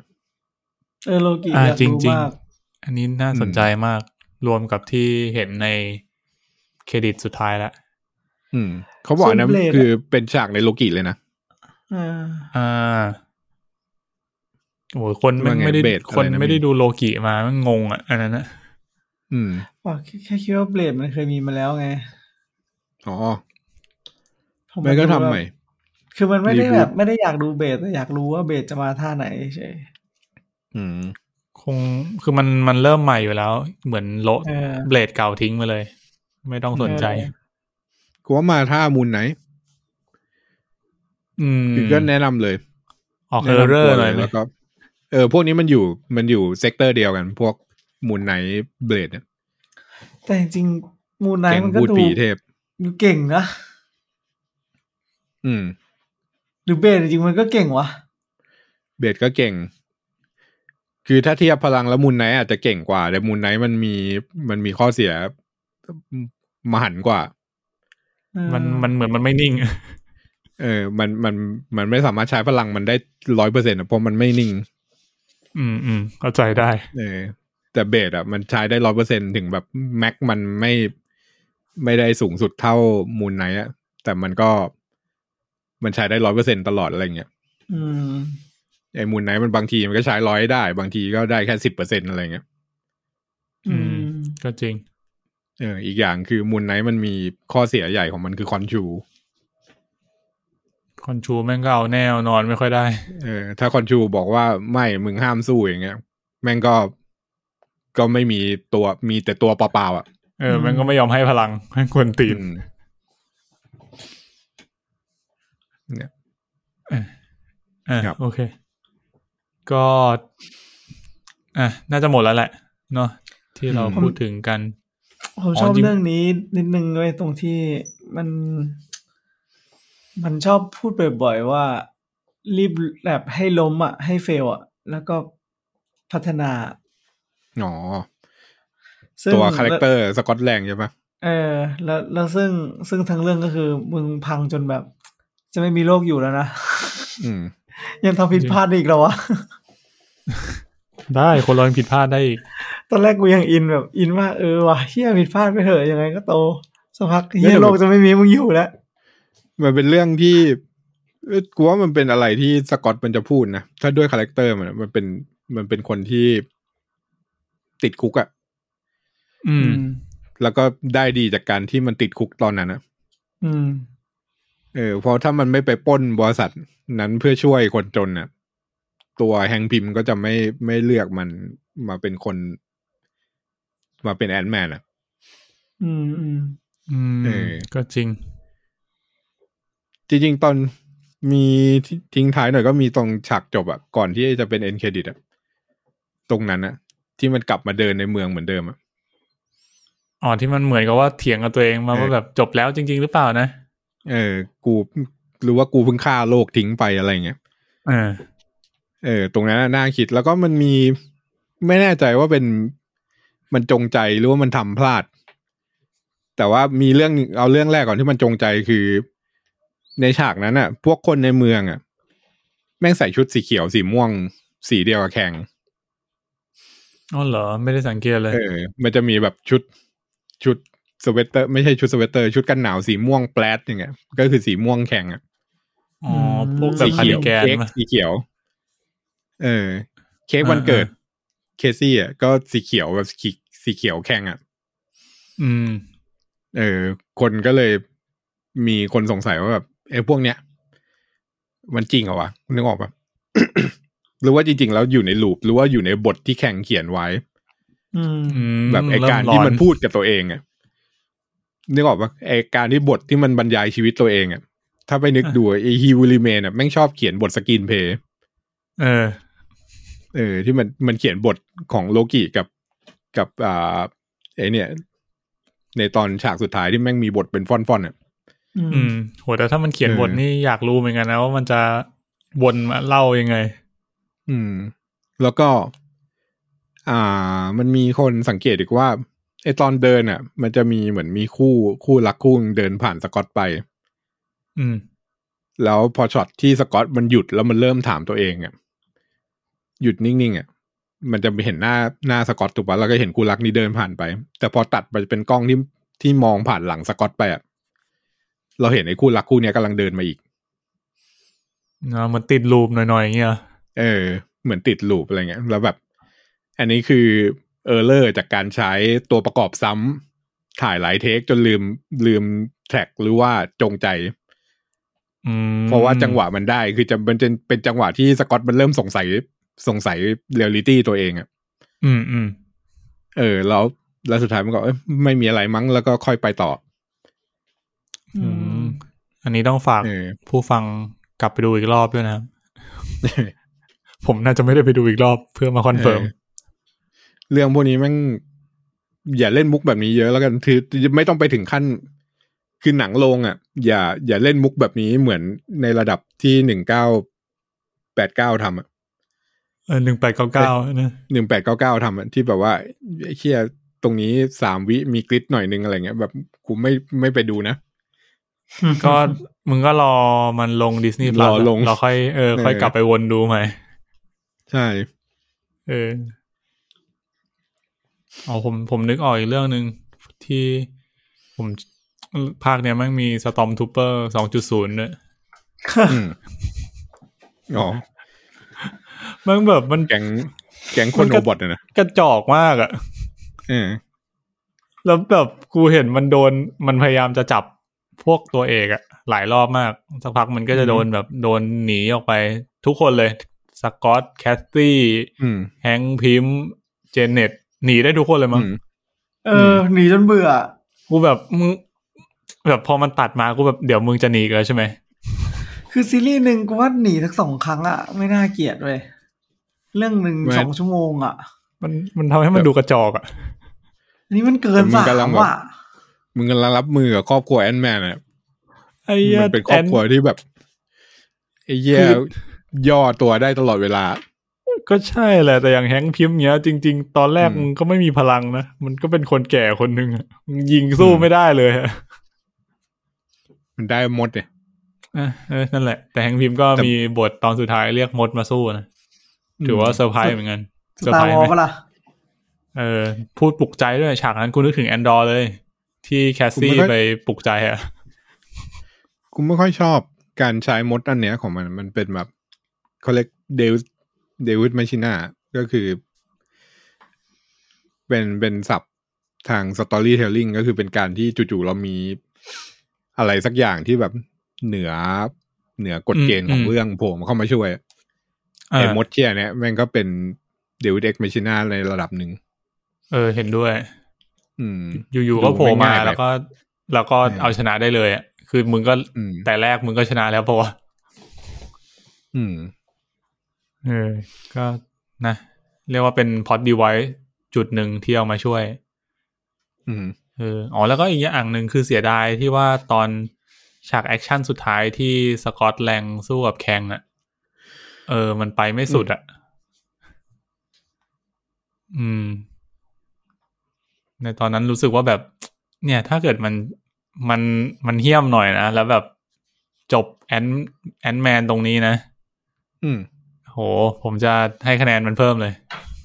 เออโลกิอ่าอยากจริงดูจริงมากอันนี้น่าสนใจมาก รวมกับที่เห็นในเครดิตสุดท้ายแล้วอืม เขาบอกอันนั้นคือเป็นฉากในโลกิเลยนะอ่าอ่าโอ้โหคนมันว่าไงไม่ได้เบสอะไรคนนะไม่ได้มีดูโลกิมามันงงอะอันนั้นนะ อืมว่าแค่แค่คิดว่าเบลดมันเคยมีมาแล้วไง อ๋อผมไม่ก็ทำใหม่ คือมันไม่ได้ Reboot แบบไม่ได้อยากดูเบสแต่อยากรู้ว่าเบสจะมาท่าไหนเฉยอืม คงคือมันมันเริ่มใหม่อยู่แล้ว เหมือนโละเออเบลดเก่าทิ้งไปเลย ไม่ต้องสนใจเออกูว่ามาท่ามูลไหน อืมคือก็แนะนำเลย ออกเอแนะอร์เรอนำตัวร์หน่อยไหมแล้วก็เออ พวกนี้มันอยู่มันอยู่เซกเตอร์เดียวกัน พวก มูลไหนเบลดเนี่ยแต่จริงๆมูนไนเก่งท์มันก็พูดดูผีเทพดูเก่งนะอืมหรือเบสจริงๆมันก็เก่งวะเบดก็เก่ง คือถ้าเทียบพลังแล้วมูลไนท์อาจจะเก่งกว่า แต่มูลไนท์มันมีมันมีข้อเสียมหันต์กว่าเออมันมันเหมือนมันไม่นิ่ง เออ มันมันมันไม่สามารถใช้พลังมันได้ร้อยเปอร์เซ็นต์ต์เพราะมันไม่นิ่ง อืมอืมเข้าใจได้ เออ แต่เบสอะมันใช้ได้ร้อยเปอร์เซ็นถึงแบบ max มันไม่ไม่ได้สูงสุดเท่า Moon Knight อะแต่มันก็มันใช้ได้ร้อยเปอร์เซ็นต์ตลอดอะไรเงี้ยอืมไอ้ Moon Knight มันบางทีมันก็ใช้ร้อยได้ บางทีก็ได้แค่สิบเปอร์เซ็นต์อะไรเงี้ยอืม ก็จริง เออ อีกอย่างคือมูลไนท์มันมีข้อเสียใหญ่ของมันคือคอนชูคอนชูแม่งก็เอาแน่เอานอนไม่ค่อยได้ เออ ถ้าคอนชูบอกว่าไม่มึงห้ามสู้อย่างเงี้ย แม่งก็ ก็ไม่มีตัวมีแต่ตัวเปล่าๆอะเออ มันก็ไม่ยอมให้พลังให้คนตีนอืมเนี่ยอะครับโอเค ก็ อะน่าจะหมดแล้วแหละ เนาะที่เราอืมพูดถึงกันผมชอบอ๋อจริงเรื่องนี้นิดนึงเว้ยตรงที่มัน มันชอบพูดบ่อยๆว่า รีบแบบให้ล้มอะ ให้ fail อะ แล้วก็พัฒนา อ๋อซึ่งตัว character Scott Lang ใช่ปะเออ แล้วแล้วซึ่งซึ่งทั้งเรื่องก็คือมึงพังจนแบบ จะไม่มีโลกอยู่แล้วนะอืมยังทำผิดพลาดอีกแล้ววะได้คนเรายังผิดพลาดได้อีก ตอนแรกกูยังอินแบบ อินว่าเออว่ะเฮียผิดพลาดไปเถอะยังไงก็โตสักพักไม่เฮียแต่โลกจะไม่มีมึงอยู่แล้วมันเป็นเรื่องที่เอ้ยกูว่ามันเป็นอะไรที่สกอตมันจะพูดนะถ้าด้วย character มันอะมันเป็นมันเป็นคนที่ ติดคุกอะอืม แล้วก็ได้ดีจากการที่มันติดคุกตอนนั้นนะอืม เออเพราะถ้ามันไม่ไปปล้นบริษัทนั้นเพื่อช่วยคนจนน่ะ ตัว Hank Pym ก็จะไม่ไม่เลือกมันมาเป็นคน มาเป็น Ant-Man อะ อืมอืมอืมเออก็จริง จริง ๆ ตอนมีที่ทิ้งท้ายหน่อยก็มีตรงฉากจบอะก่อนที่จะเป็น end credit อะตรงนั้นอะ ที่มันกลับมาเดินในเมืองเหมือนเดิมอะอ๋อที่มันเหมือนกับว่าเถียงกับตัวเองมาเออว่าแบบจบแล้วจริง ๆ หรือเปล่านะ เออ กูหรือว่ากูเพิ่งฆ่าโลกทิ้งไปอะไรเงี้ยเออ เออ ตรงนั้นน่ะน่าคิดแล้วก็มันมีไม่แน่ใจว่าเป็นมันจงใจหรือว่ามันทำพลาด แต่ว่ามีเรื่องเอาเรื่องแรกก่อนที่มันจงใจคือ ในฉากนั้นอะ พวกคนในเมืองอะ แม่งใส่ชุดสีเขียวสีม่วง สีเดียวกับแข่ง อ๋อเหรอ ไม่ได้สังเกตเลย เออ มันจะมีแบบชุดชุดสเวตเตอร์ ไม่ใช่ชุดสเวตเตอร์ ชุดกันหนาวสีม่วงแปลดอย่างเงี้ย ก็คือสีม่วงแข่งอะ อ๋อ พวกแบสีบคาเขีริยวแกนเค้กมาสีเขียว เออ เค้กวันอ่าเกิด เคซี่อะก็สีเขียวแบบสีสีเขียวแข่งอะ อืม เออ คนก็เลยมีคนสงสัยว่าแบบไอ้พวกเนี้ย มันจริงเหรอวะนึกออกปะ หรือว่าจริงๆ แล้วอยู่ใน loop หรือว่าอยู่ในบทที่ Kang เขียนไว้อืมอืมแบบไอเริ่การร้ที่อนมันพูดกับตัวเองอะนึกออกปะไอการที่บทที่มันบรรยายชีวิตตัวเองอะถ้าไปนึกดูไอ He Who Remains อะแม่งชอบเขียนบท screenplay เออ เออ ที่มันมันเขียนบทของโลกิกับกับอ่าไอเนี่ย ในตอนฉากสุดท้ายที่แม่งมีบทเป็นฟอนๆอะอือืมมโหแต่ถ้ามันเขียนเออบทนี่อยากรู้เหมือนกันนะว่ามันจะวนมาเล่ายังไง อืม แล้วก็ อ่า มันมีคนสังเกตอีกว่าไอตอนเดินอะ มันจะมีเหมือนมีคู่คู่รักคู่หนึ่งเดินผ่านสกอตไป อืม แล้วพอช็อตที่สกอตมันหยุดแล้วมันเริ่มถามตัวเองอะหยุดนิ่งๆอะมันจะไปเห็นหน้าหน้าสกอตถูกปะแล้วก็เห็นคู่รักนี้เดินผ่านไป แต่พอตัดไปเป็นกล้องที่ที่มองผ่านหลังสกอตไปอะเราเห็นไอ้คู่รักคู่เนี้ยกำลังเดินมาอีกนะมันติดลูปหน่อยๆอย่างเงี้ย เออ เหมือนติดลูปอะไรเงี้ย แล้วแบบ อันนี้คือเออร์เลอร์จากการใช้ตัวประกอบซ้ำถ่ายหลายเทคจนลืมลืมแทร็กหรือว่าจงใจอืมเพราะว่าจังหวะมันได้คือจะมันจะเป็นจังหวะที่สกอตมันเริ่มสงสัยสงสัยเรียลิตี้ตัวเองอะอืมอืมเออ แล้วแล้วสุดท้ายมันก็เอ้ยไม่มีอะไรมั้งแล้วก็ค่อยไปต่อ อืม อันนี้ต้องฝากเออผู้ฟังกลับไปดูอีกรอบด้วยนะครับ ผมน่าจะไม่ได้ไปดูอีกรอบเพื่อมา confirm เออเรื่องพวกนี้แม่งอย่าเล่นมุกแบบนี้เยอะแล้วกันคือไม่ต้องไปถึงขั้น คือหนังโรงอะ อย่า อย่าเล่นมุกแบบนี้เหมือนในระดับที่หนึ่งเก้าแปดเก้าทำอะเออหนึ่งแปดเก้าเก้านะหนึ่งแปดเก้าเก้าทำอะที่แบบว่าไอ้เชี่ยตรงนี้สามวิมีกริดหน่อยนึงอะไรเงี้ย แบบกูไม่ไม่ไปดูนะ ก็มึงก็รอมันลงดิสนีย์รอลงเราค่อยเออค่อยเออกลับไปวนดูใหม่ ใช่ เอออ๋อผมผมนึกออกอีกเรื่องหนึ่งที่ผมภาคเนี้ยแมันมีสตอมทูเปอร์สองจุดศูนย์ด้วยอืมอ๋อ มันแบบมันแก๊งแก๊งคนมันโอก็บอทอะนะกระจอกมากอะเออแล้วแบบกูเห็นมันโดนมันพยายามจะจับพวกตัวเอกอะหลายรอบมาก สักพักมันก็จะโดนแบบโดนหนีออกไปทุกคนเลย Scott Cassie อืม Hank Pym Janet หนีได้ทุกคนเลยมั้งอืมเออ หนีจนเบื่อ กูแบบมึงแบบพอมันตัดมากูแบบเดี๋ยวมึงจะหนีอีกันใช่ไหม คือซีรีส์หนึ่งกูว่าหนีทั้งสองครั้งอะไม่น่าเกลียดเลย เรื่องหนึ่งไม่สองชั่วโมงอะมันมันทำให้มันดูกระจอกอะอันนี้มันเกินแต่มึงสากำลังมแบบอะมึงกำลังรับมือกับครอบครัว Ant-Man อะไอ้หี้ยมันเป็นครอบครัวที่แบบไอ้เหี้ย ย่อตัวได้ตลอดเวลา ก็ใช่แหละ แต่อย่างแฮงค์พิมพ์เนี้ย จริง ๆ ตอนแรกอืมมึงก็ไม่มีพลังนะ มันก็เป็นคนแก่คนหนึ่งอะมึงยิงสู้อืมไม่ได้เลยอะมันได้หมดเนี่ยอะเออนั่นแหละ แต่แฮงค์พิมพ์ก็แต่มีบทตอนสุดท้ายเรียกมดมาสู้นะ ถือว่าเซอร์ไพรส์เหมือนกันสเซอร์ตาไพรร์ส์วอไหมลปะล่ะเออ พูดปลุกใจด้วยฉากนั้นกูนึกถึงแอนดอร์เลย ที่ Cassie ไปปลุกใจอะกูไม่ค่อยชอบการใช้มดอันเนี้ยของมันมันเป็นแบบ เขาเรียก deus ex machina ก็คือ เป็นเป็นศัพท์ทาง storytelling ก็คือเป็นการที่จู่ๆเรามีอะไรสักอย่างที่แบบเหนือเหนือกฎเกณฑ์ของเรื่องโผล่มาเข้ามาช่วยเอไอ้อมดเชียเนี่ยแม่งก็เป็น deus ex machina ในระดับหนึ่ง เออเห็นด้วย อืม อยู่ๆก็โผล่มาดูไม่ง่ายไปแล้วก็ แล้วก็เออเอาชนะได้เลยอะคือมึงก็อืมแต่แรกมึงก็ชนะแล้วเพราะว่าอืม เออ ก็นะ เรียกว่าเป็นพอดดีไว้จุดหนึ่งที่เอามาช่วย อืมเอออ๋อแล้วก็อีกอย่างหนึ่งคือเสียดายที่ว่าตอนฉากแอคชั่นสุดท้ายที่สกอตแลงสู้กับแคงอะเออ มันไปไม่สุดอะอืม ในตอนนั้นรู้สึกว่าแบบ เนี่ย ถ้าเกิดมันมันมันเหี้ยมหน่อยนะ แล้วแบบจบ Ant- Ant-Man ตรงนี้นะ อืมโห ผมจะให้คะแนนมันเพิ่มเลย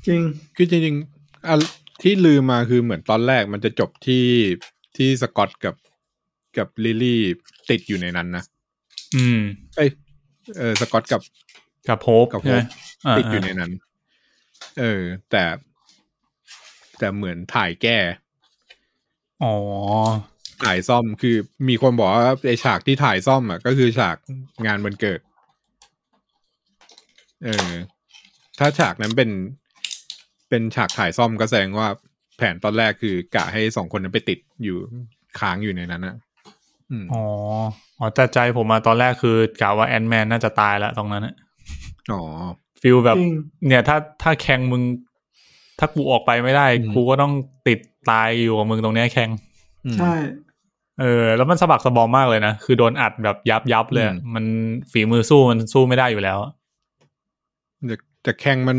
จริง คือจริงๆอะที่ลืมมาคือเหมือนตอนแรกมันจะจบที่ที่สกอตกับกับ Lilly ติดอยู่ในนั้นนะ อืม เอ้ยเออสกอตกับกับโฮปกับโฮปใช่ไหมาติดอยู่ในนั้น เออ แต่ แต่เหมือนถ่ายแก้ อ๋อ ถ่ายซ่อมคือมีคนบอกว่าไอฉากที่ถ่ายซ่อมอะก็คือฉากงานวันเกิด เออ ถ้าฉากนั้นเป็น เป็นฉากถ่ายซ่อมก็แสดงว่าแผนตอนแรกคือกะให้สองคนนั้นไปติดอยู่ค้างอยู่ในนั้นอะอืมอ๋ออ๋อแต่ใจผมมาตอนแรกคือกะว่า Ant-Man น่าจะตายแล้วตรงนั้นอะอ๋อ feel แบบจริงเนี่ย ถ้าถ้า Kang มึง ถ้ากูออกไปไม่ได้อืมกูก็ต้องติดตายอยู่กับมึงตรงเนี้ย Kang อืมใช่เออ แล้วมันสะบักสะบอมมากเลยนะ คือโดนอัดแบบยับยับเลยอะอืมมันฝีมือสู้มันสู้ไม่ได้อยู่แล้ว แต่แต่ Kang มัน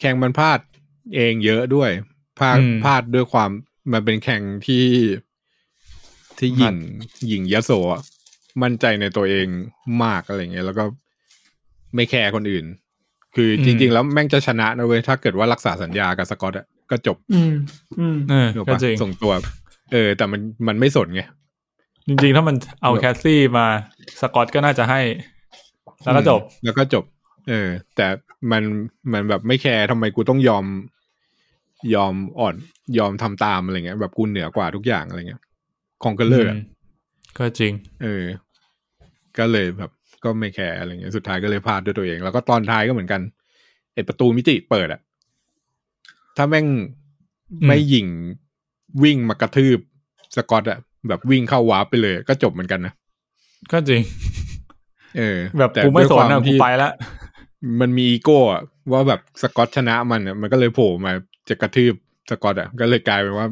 Kang มันพลาดเองเยอะด้วยพลาดอืมพลาดด้วยความมันเป็น Kang ที่ที่หยิ่งหยิ่งยโสอะมั่นใจในตัวเองมากอะไรเงี้ยแล้วก็ไม่ care คนอื่น คือจริง ๆ แล้วแม่งจะชนะนะเว้ยถ้าเกิดว่ารักษาสัญญากับสกอตอะก็จบ อืม อืมเออถูกก็ปะจริงส่งตัว เออ แต่มันมันไม่สนไง จริง ๆ ถ้ามันเอาเออแคสซี่มาสกอตก็น่าจะให้ แล้วก็จบอืมแล้วก็จบ เออ แต่มันมันแบบไม่ care ทำไมกูต้องยอม ยอมอ่อนยอมทำตามอะไรเงี้ย แบบกูเหนือกว่าทุกอย่างอะไรเงี้ยของก็เลิกอืมก็จริง เออ ก็เลยแบบ ก็ไม่ care อะไรเงี้ยสุดท้ายก็เลยพลาดด้วยตัวเอง แล้วก็ตอนท้ายก็เหมือนกันไอประตูมิติเปิดอะถ้าแม่งอืมไม่ยิงวิ่งมากระทืบสกอตอะแบบวิ่งเข้า warp ไปเลย ก็จบเหมือนกันนะ ก็จริง เออ แบบแต่กูไม่ด้วยสคนวามนะกูที่ไปละมันมีอีโก้อะว่าแบบสกอตชนะมันอะมันก็เลยโผล่มาจะกระทืบสกอตอะก็เลยกลายเป็นว่า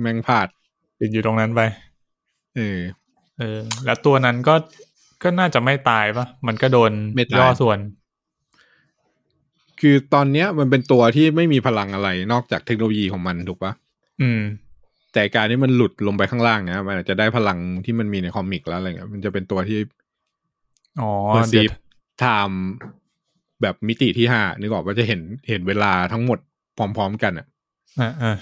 แม่งพลาดติดอยู่ตรงนั้นไปเออเออ แล้วตัวนั้นก็ก็น่าจะไม่ตายปะมันก็โดนไม่ตายย่อส่วน คือตอนเนี้ยมันเป็นตัวที่ไม่มีพลังอะไรนอกจากเทคโนโลยีของมันถูกปะอืม แต่การที่มันหลุดลงไปข้างล่างเนี่ยมันอาจจะได้พลังที่มันมีใน comic แล้วอะไรเงี้ยมันจะเป็นตัวที่ อ๋อ perceive time แบบมิติที่ห้านึกออกว่าจะเห็นเห็นเวลาทั้งหมดพร้อม ๆ กันอะอ่าอ่า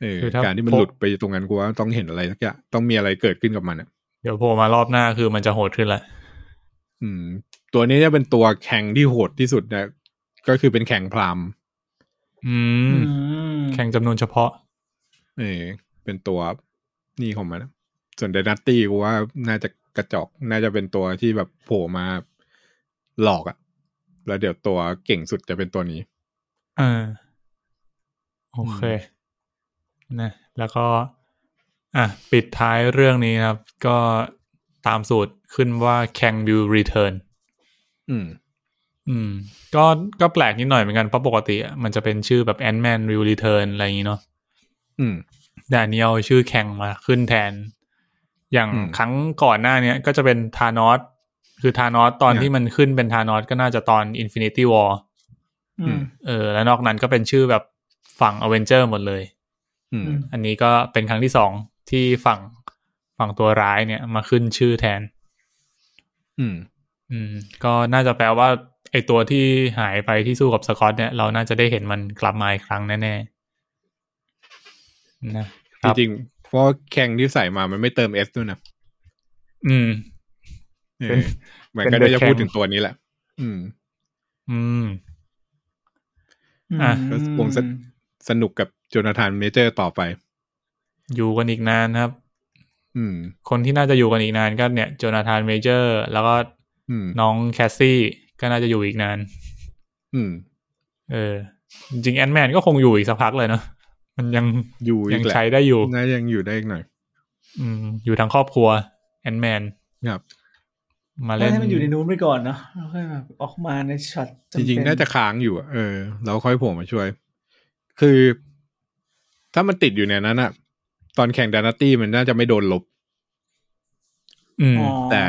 เออคือถ้าการที่มันพบหลุดไปตรงนั้นกูว่าต้องเห็นอะไรสักอย่างต้องมีอะไรเกิดขึ้นกับมันอะเดี๋ยวโผล่มารอบหน้าคือมันจะโหดขึ้นละอืม ตัวนี้จะเป็นตัว Kang ที่โหดที่สุดนะก็คือเป็นแข่งพรามอืม แข่งจำนวนเฉพาะเออเป็นตัวนี่ของมัน ส่วนเดนัตตี้กูว่าน่าจะ กระจอกน่าจะเป็นตัวที่แบบโผล่มาหลอกอะแล้วเดี๋ยวตัวเก่งสุดจะเป็นตัวนี้เออโอเคนะแล้วก็ อะ ปิดท้ายเรื่องนี้นะครับ ก็ตามสูตรขึ้นว่า Can You Return อืม อืม ก็ก็แปลกนิดหน่อยเหมือนกัน เพราะปกติอะมันจะเป็นชื่อแบบ Ant-Man Will Return อะไรอย่างนี้เนาะอืม แต่อันนี้เอาชื่อแข่งมาขึ้นแทน อย่างอืมครั้งก่อนหน้าเนี้ยก็จะเป็นธานอสคือธานอสตอนเนี่ยที่มันขึ้นเป็นธานอสก็น่าจะตอน Infinity War อืมเออ แล้วนอกนั้นก็เป็นชื่อแบบฝั่งอเวนเจอร์หมดเลยอืมอืมอันนี้ก็เป็นครั้งที่สองที่ฝั่งฝั่งตัวร้ายเนี่ยมาขึ้นชื่อแทน อืม อืม ก็น่าจะแปลว่า ไอตัวที่หายไปที่สู้กับสกอตเนี่ย เราน่าจะได้เห็นมันกลับมาอีกครั้งแน่ๆนะคจรับริงๆ เพราะแข่งที่ใส่มามันไม่เติมเอสด้วยนะ อืมเอเป็นอมันเป็นก็ได้ The จะพูด Kang ถึงตัวนี้แหละ อืม อืม อะก็คงสนสนุกกับ Jonathan Majors ต่อไป อยู่กันอีกนานครับ อืม คนที่น่าจะอยู่กันอีกนานก็เนี่ย Jonathan Majors แล้วก็อืมน้อง Cassie ก็น่าจะอยู่อีกนาน อืม เออ จริง Ant-Man ก็คงอยู่อีกสักพักเลยเนาะ มันยังอยู่อียังกแหละใช้ได้อยู่น่ายังอยู่ได้อีกหน่อย อืม อยู่ทั้งครอบครัว Ant-Man ครับมาแล้เล่วนให้มันอยู่ในนู้นไปก่อนเนาะแล้วค่อยแบบออกมาในช็อตจริงๆน่าจะค้างอยู่อะเออแล้วค่อยโผล่มาช่วย คือ ถ้ามันติดอยู่ในนั้นอะตอนแข่งดานาตี้มันน่าจะไม่โดนลบ อืมอ๋อแต่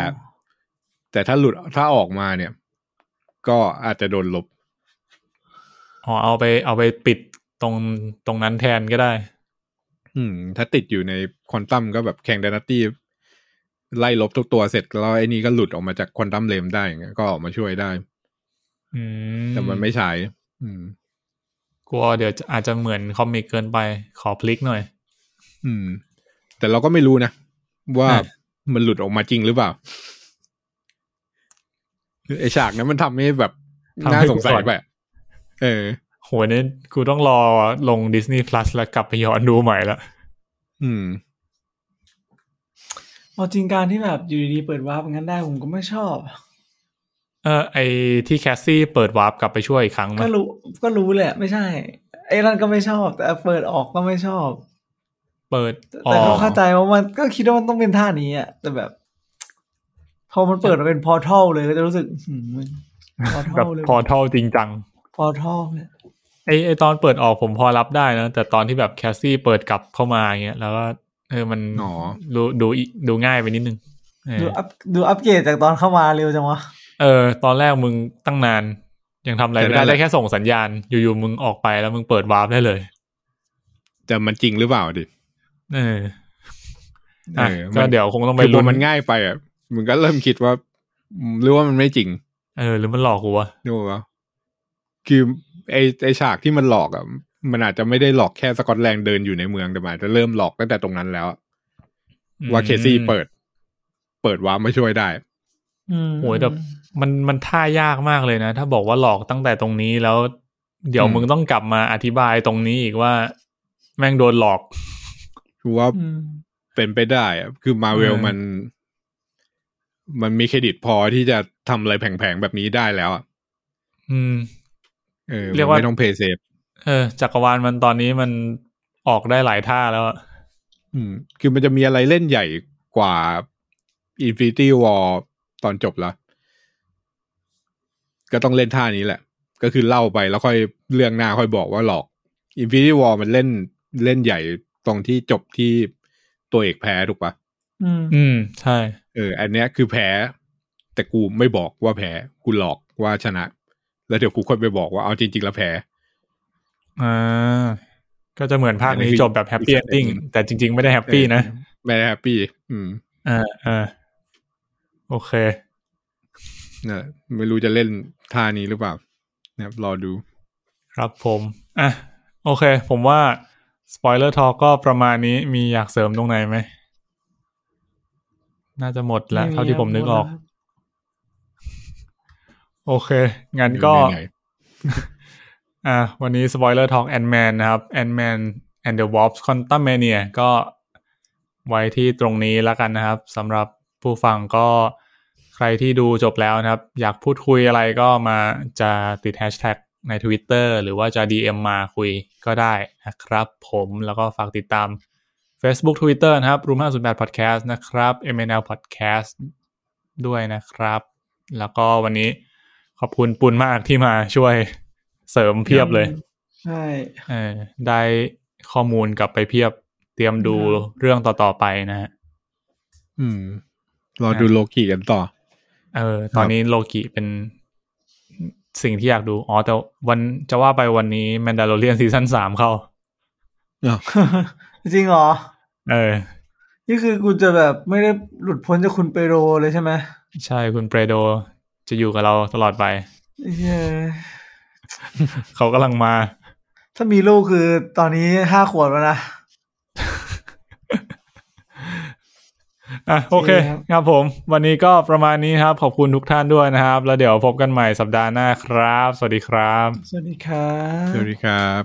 แต่ถ้าหลุดถ้าออกมาเนี่ย ก็อาจจะโดนลบอ๋อเอาไปเอาไปปิด ตรงตรงนั้นแทนก็ได้ อืม ถ้าติดอยู่ในควอนตัมก็แบบแข่งดานาตี้ไล่ลบทุกตัวเสร็จแล้วไอ้นี่ก็หลุดออกมาจากควอนตัมเลมได้อย่างเงี้ยก็ออกมาช่วยได้ อืม แต่มันไม่ใช้อืมกลัวเดี๋ยวจะอาจจะเหมือน comic เกินไปขอพลิกหน่อย อืม แต่เราก็ไม่รู้นะ ว่าอะมันหลุดออกมาจริงหรือเปล่าไอฉากนั้นมันทำให้แบบทำให้น่าสงสัยกูสอนไปอะเออ โหนี่กูต้องรอลง Disney Plus แล้วกลับไปย้อนดูใหม่ละอืมเอาจริงการที่แบบอยู่ดีๆเปิด warp งั้นได้ผมก็ไม่ชอบ เออไอที่แคสซี่เปิด warp กลับไปช่วยอีกครั้งไหมก็รู้ก็รู้แหละ ไม่ใช่ ไอ้นั่นก็ไม่ชอบ แต่เปิดออกก็ไม่ชอบ เปิดออก แต่ก็เข้าใจว่ามันก็คิดว่ามันต้องเป็นท่านี้อะแต่แบบ พอมันเปิดมาเป็น portal เลยก็จะรู้สึก portal เลย แบบ portal จริงจัง portal เนี่ย ไอไอตอนเปิดออกผมพอรับได้นะ แต่ตอนที่แบบแคสซี่เปิดกลับเข้ามาอย่างเงี้ย แล้วก็เออมันอ๋อดูดูอีดูง่ายไปนิดนึงเออดูอัพดูอัปเกรดจากตอนเข้ามาเร็วจังวะ เออ ตอนแรกมึงตั้งนาน ยังทำอะไรไม่แต่นั่ได้นแหละได้แค่ส่งสัญญาณ อยู่ๆมึงออกไปแล้วมึงเปิดวาร์ปได้เลยแต่มันจริงหรือเปล่าดิ เอออะเออก็มันเดี๋ยวคงต้องไปคือพลุ้อนมันง่ายไปอะมึงก็เริ่มคิดว่าอืมหรือว่ามันไม่จริง เออ หรือมันหลอกกูวะนึกว่าคือ ไอไอฉากที่มันหลอกอะมันอาจจะไม่ได้หลอกแค่สกอตแลนด์เดินอยู่ในเมืองแต่มันอาจจะเริ่มหลอกตั้งแต่ตรงนั้นแล้วอะว่าแคสซี่เปิด เปิด warp มาช่วยได้อืมโหยแบบมันมันท่ายากมากเลยนะ ถ้าบอกว่าหลอกตั้งแต่ตรงนี้แล้ว เดี๋ยวอืมมึงต้องกลับมาอธิบายตรงนี้อีกว่า แม่งโดนหลอกคือว่าอืมเป็นไปได้อะคือมาเวลเออมัน มันมีเครดิตพอที่จะทำอะไรแผลงๆแบบนี้ได้แล้วอะอืม เออเรียกมันว่าไม่ต้อง play safe เออจักรวาลมันตอนนี้มันออกได้หลายท่าแล้วอะอืม คือมันจะมีอะไรเล่นใหญ่กว่า Infinity War ตอนจบแล้วก็ต้องเล่นท่านี้แหละ ก็คือเล่าไปแล้วค่อยเรื่องหน้าค่อยบอกว่าหลอก Infinity War มันเล่นเล่นใหญ่ตรงที่จบที่ตัวเอกแพ้ถูกปะอืม อืม ใช่ เออ อันเนี้ยคือแพ้ แต่กูไม่บอกว่าแพ้กูหลอกว่าชนะ แล้วเดี๋ยวกูค่อยไปบอกว่าเอาจริง ๆ แล้วแพ้อ่าก็จะเหมือนภาคอันนี้นี้คือจบแบบ happy ending step หนึ่งแต่จริง ๆ ไม่ได้ happy นะเออไม่ได้ hap py อืมอ่าอ่าโอเคนะไม่รู้จะเล่นท่านี้หรือเปล่านะครับรอดู ครับผมอะโอเค ผมว่า spoiler talk ก็ประมาณนี้มีอยากเสริมตรงไหนไหม น่าจะหมดแล้ว เท่าที่ผมนึกออก โอเค งั้นก็เหนื่อยอะวันนี้ Spoiler Talk Ant-Man นะครับ Ant-Man and the Wasp Quantumania ก็ไว้ที่ตรงนี้แล้วกันนะครับสำหรับผู้ฟังก็ใครที่ดูจบแล้วนะครับ อยากพูดคุยอะไรก็มาจะติด Hashtag ใน Twitter หรือว่าจะ DM มาคุยก็ได้นะครับผมแล้วก็ฝากติดตาม Facebook Twitter นะครับ Room 508 Podcast นะครับ MNL Podcast ด้วยนะครับ แล้วก็วันนี้ข อบคุณปุณมากที่มาช่วยเสริมเพียบเลย ใช่เออได้ข้อมูลกลับไปเพียบเตรียมดูอืมเรื่องต่อ ๆ ไปนะฮะอืม รอดูโลกิกันต่อ เออ ตอนนี้โลกิเป็นสิ่งที่อยากดู อ๋อ แต่วันจะว่าไปวันนี้แมนดา l ลเรียนซีซั่นสามเข้า จริงเหรอ เออ นี่คือกูจะแบบไม่ได้หลุดพ้นจากคุณเปโรเลยใช่ไหม ใช่คุณเปรโด จะอยู่กับเราตลอดไปเหี้ยเขากำลังมา ถ้ามีลูกคือตอนนี้ห้าขวบแล้วนะอะโอเคโอเคครับครับผม วันนี้ก็ประมาณนี้ครับ ขอบคุณทุกท่านด้วยนะครับ แล้วเดี๋ยวพบกันใหม่สัปดาห์หน้าครับ สวัสดีครับ สวัสดีครับ สวัสดีครับ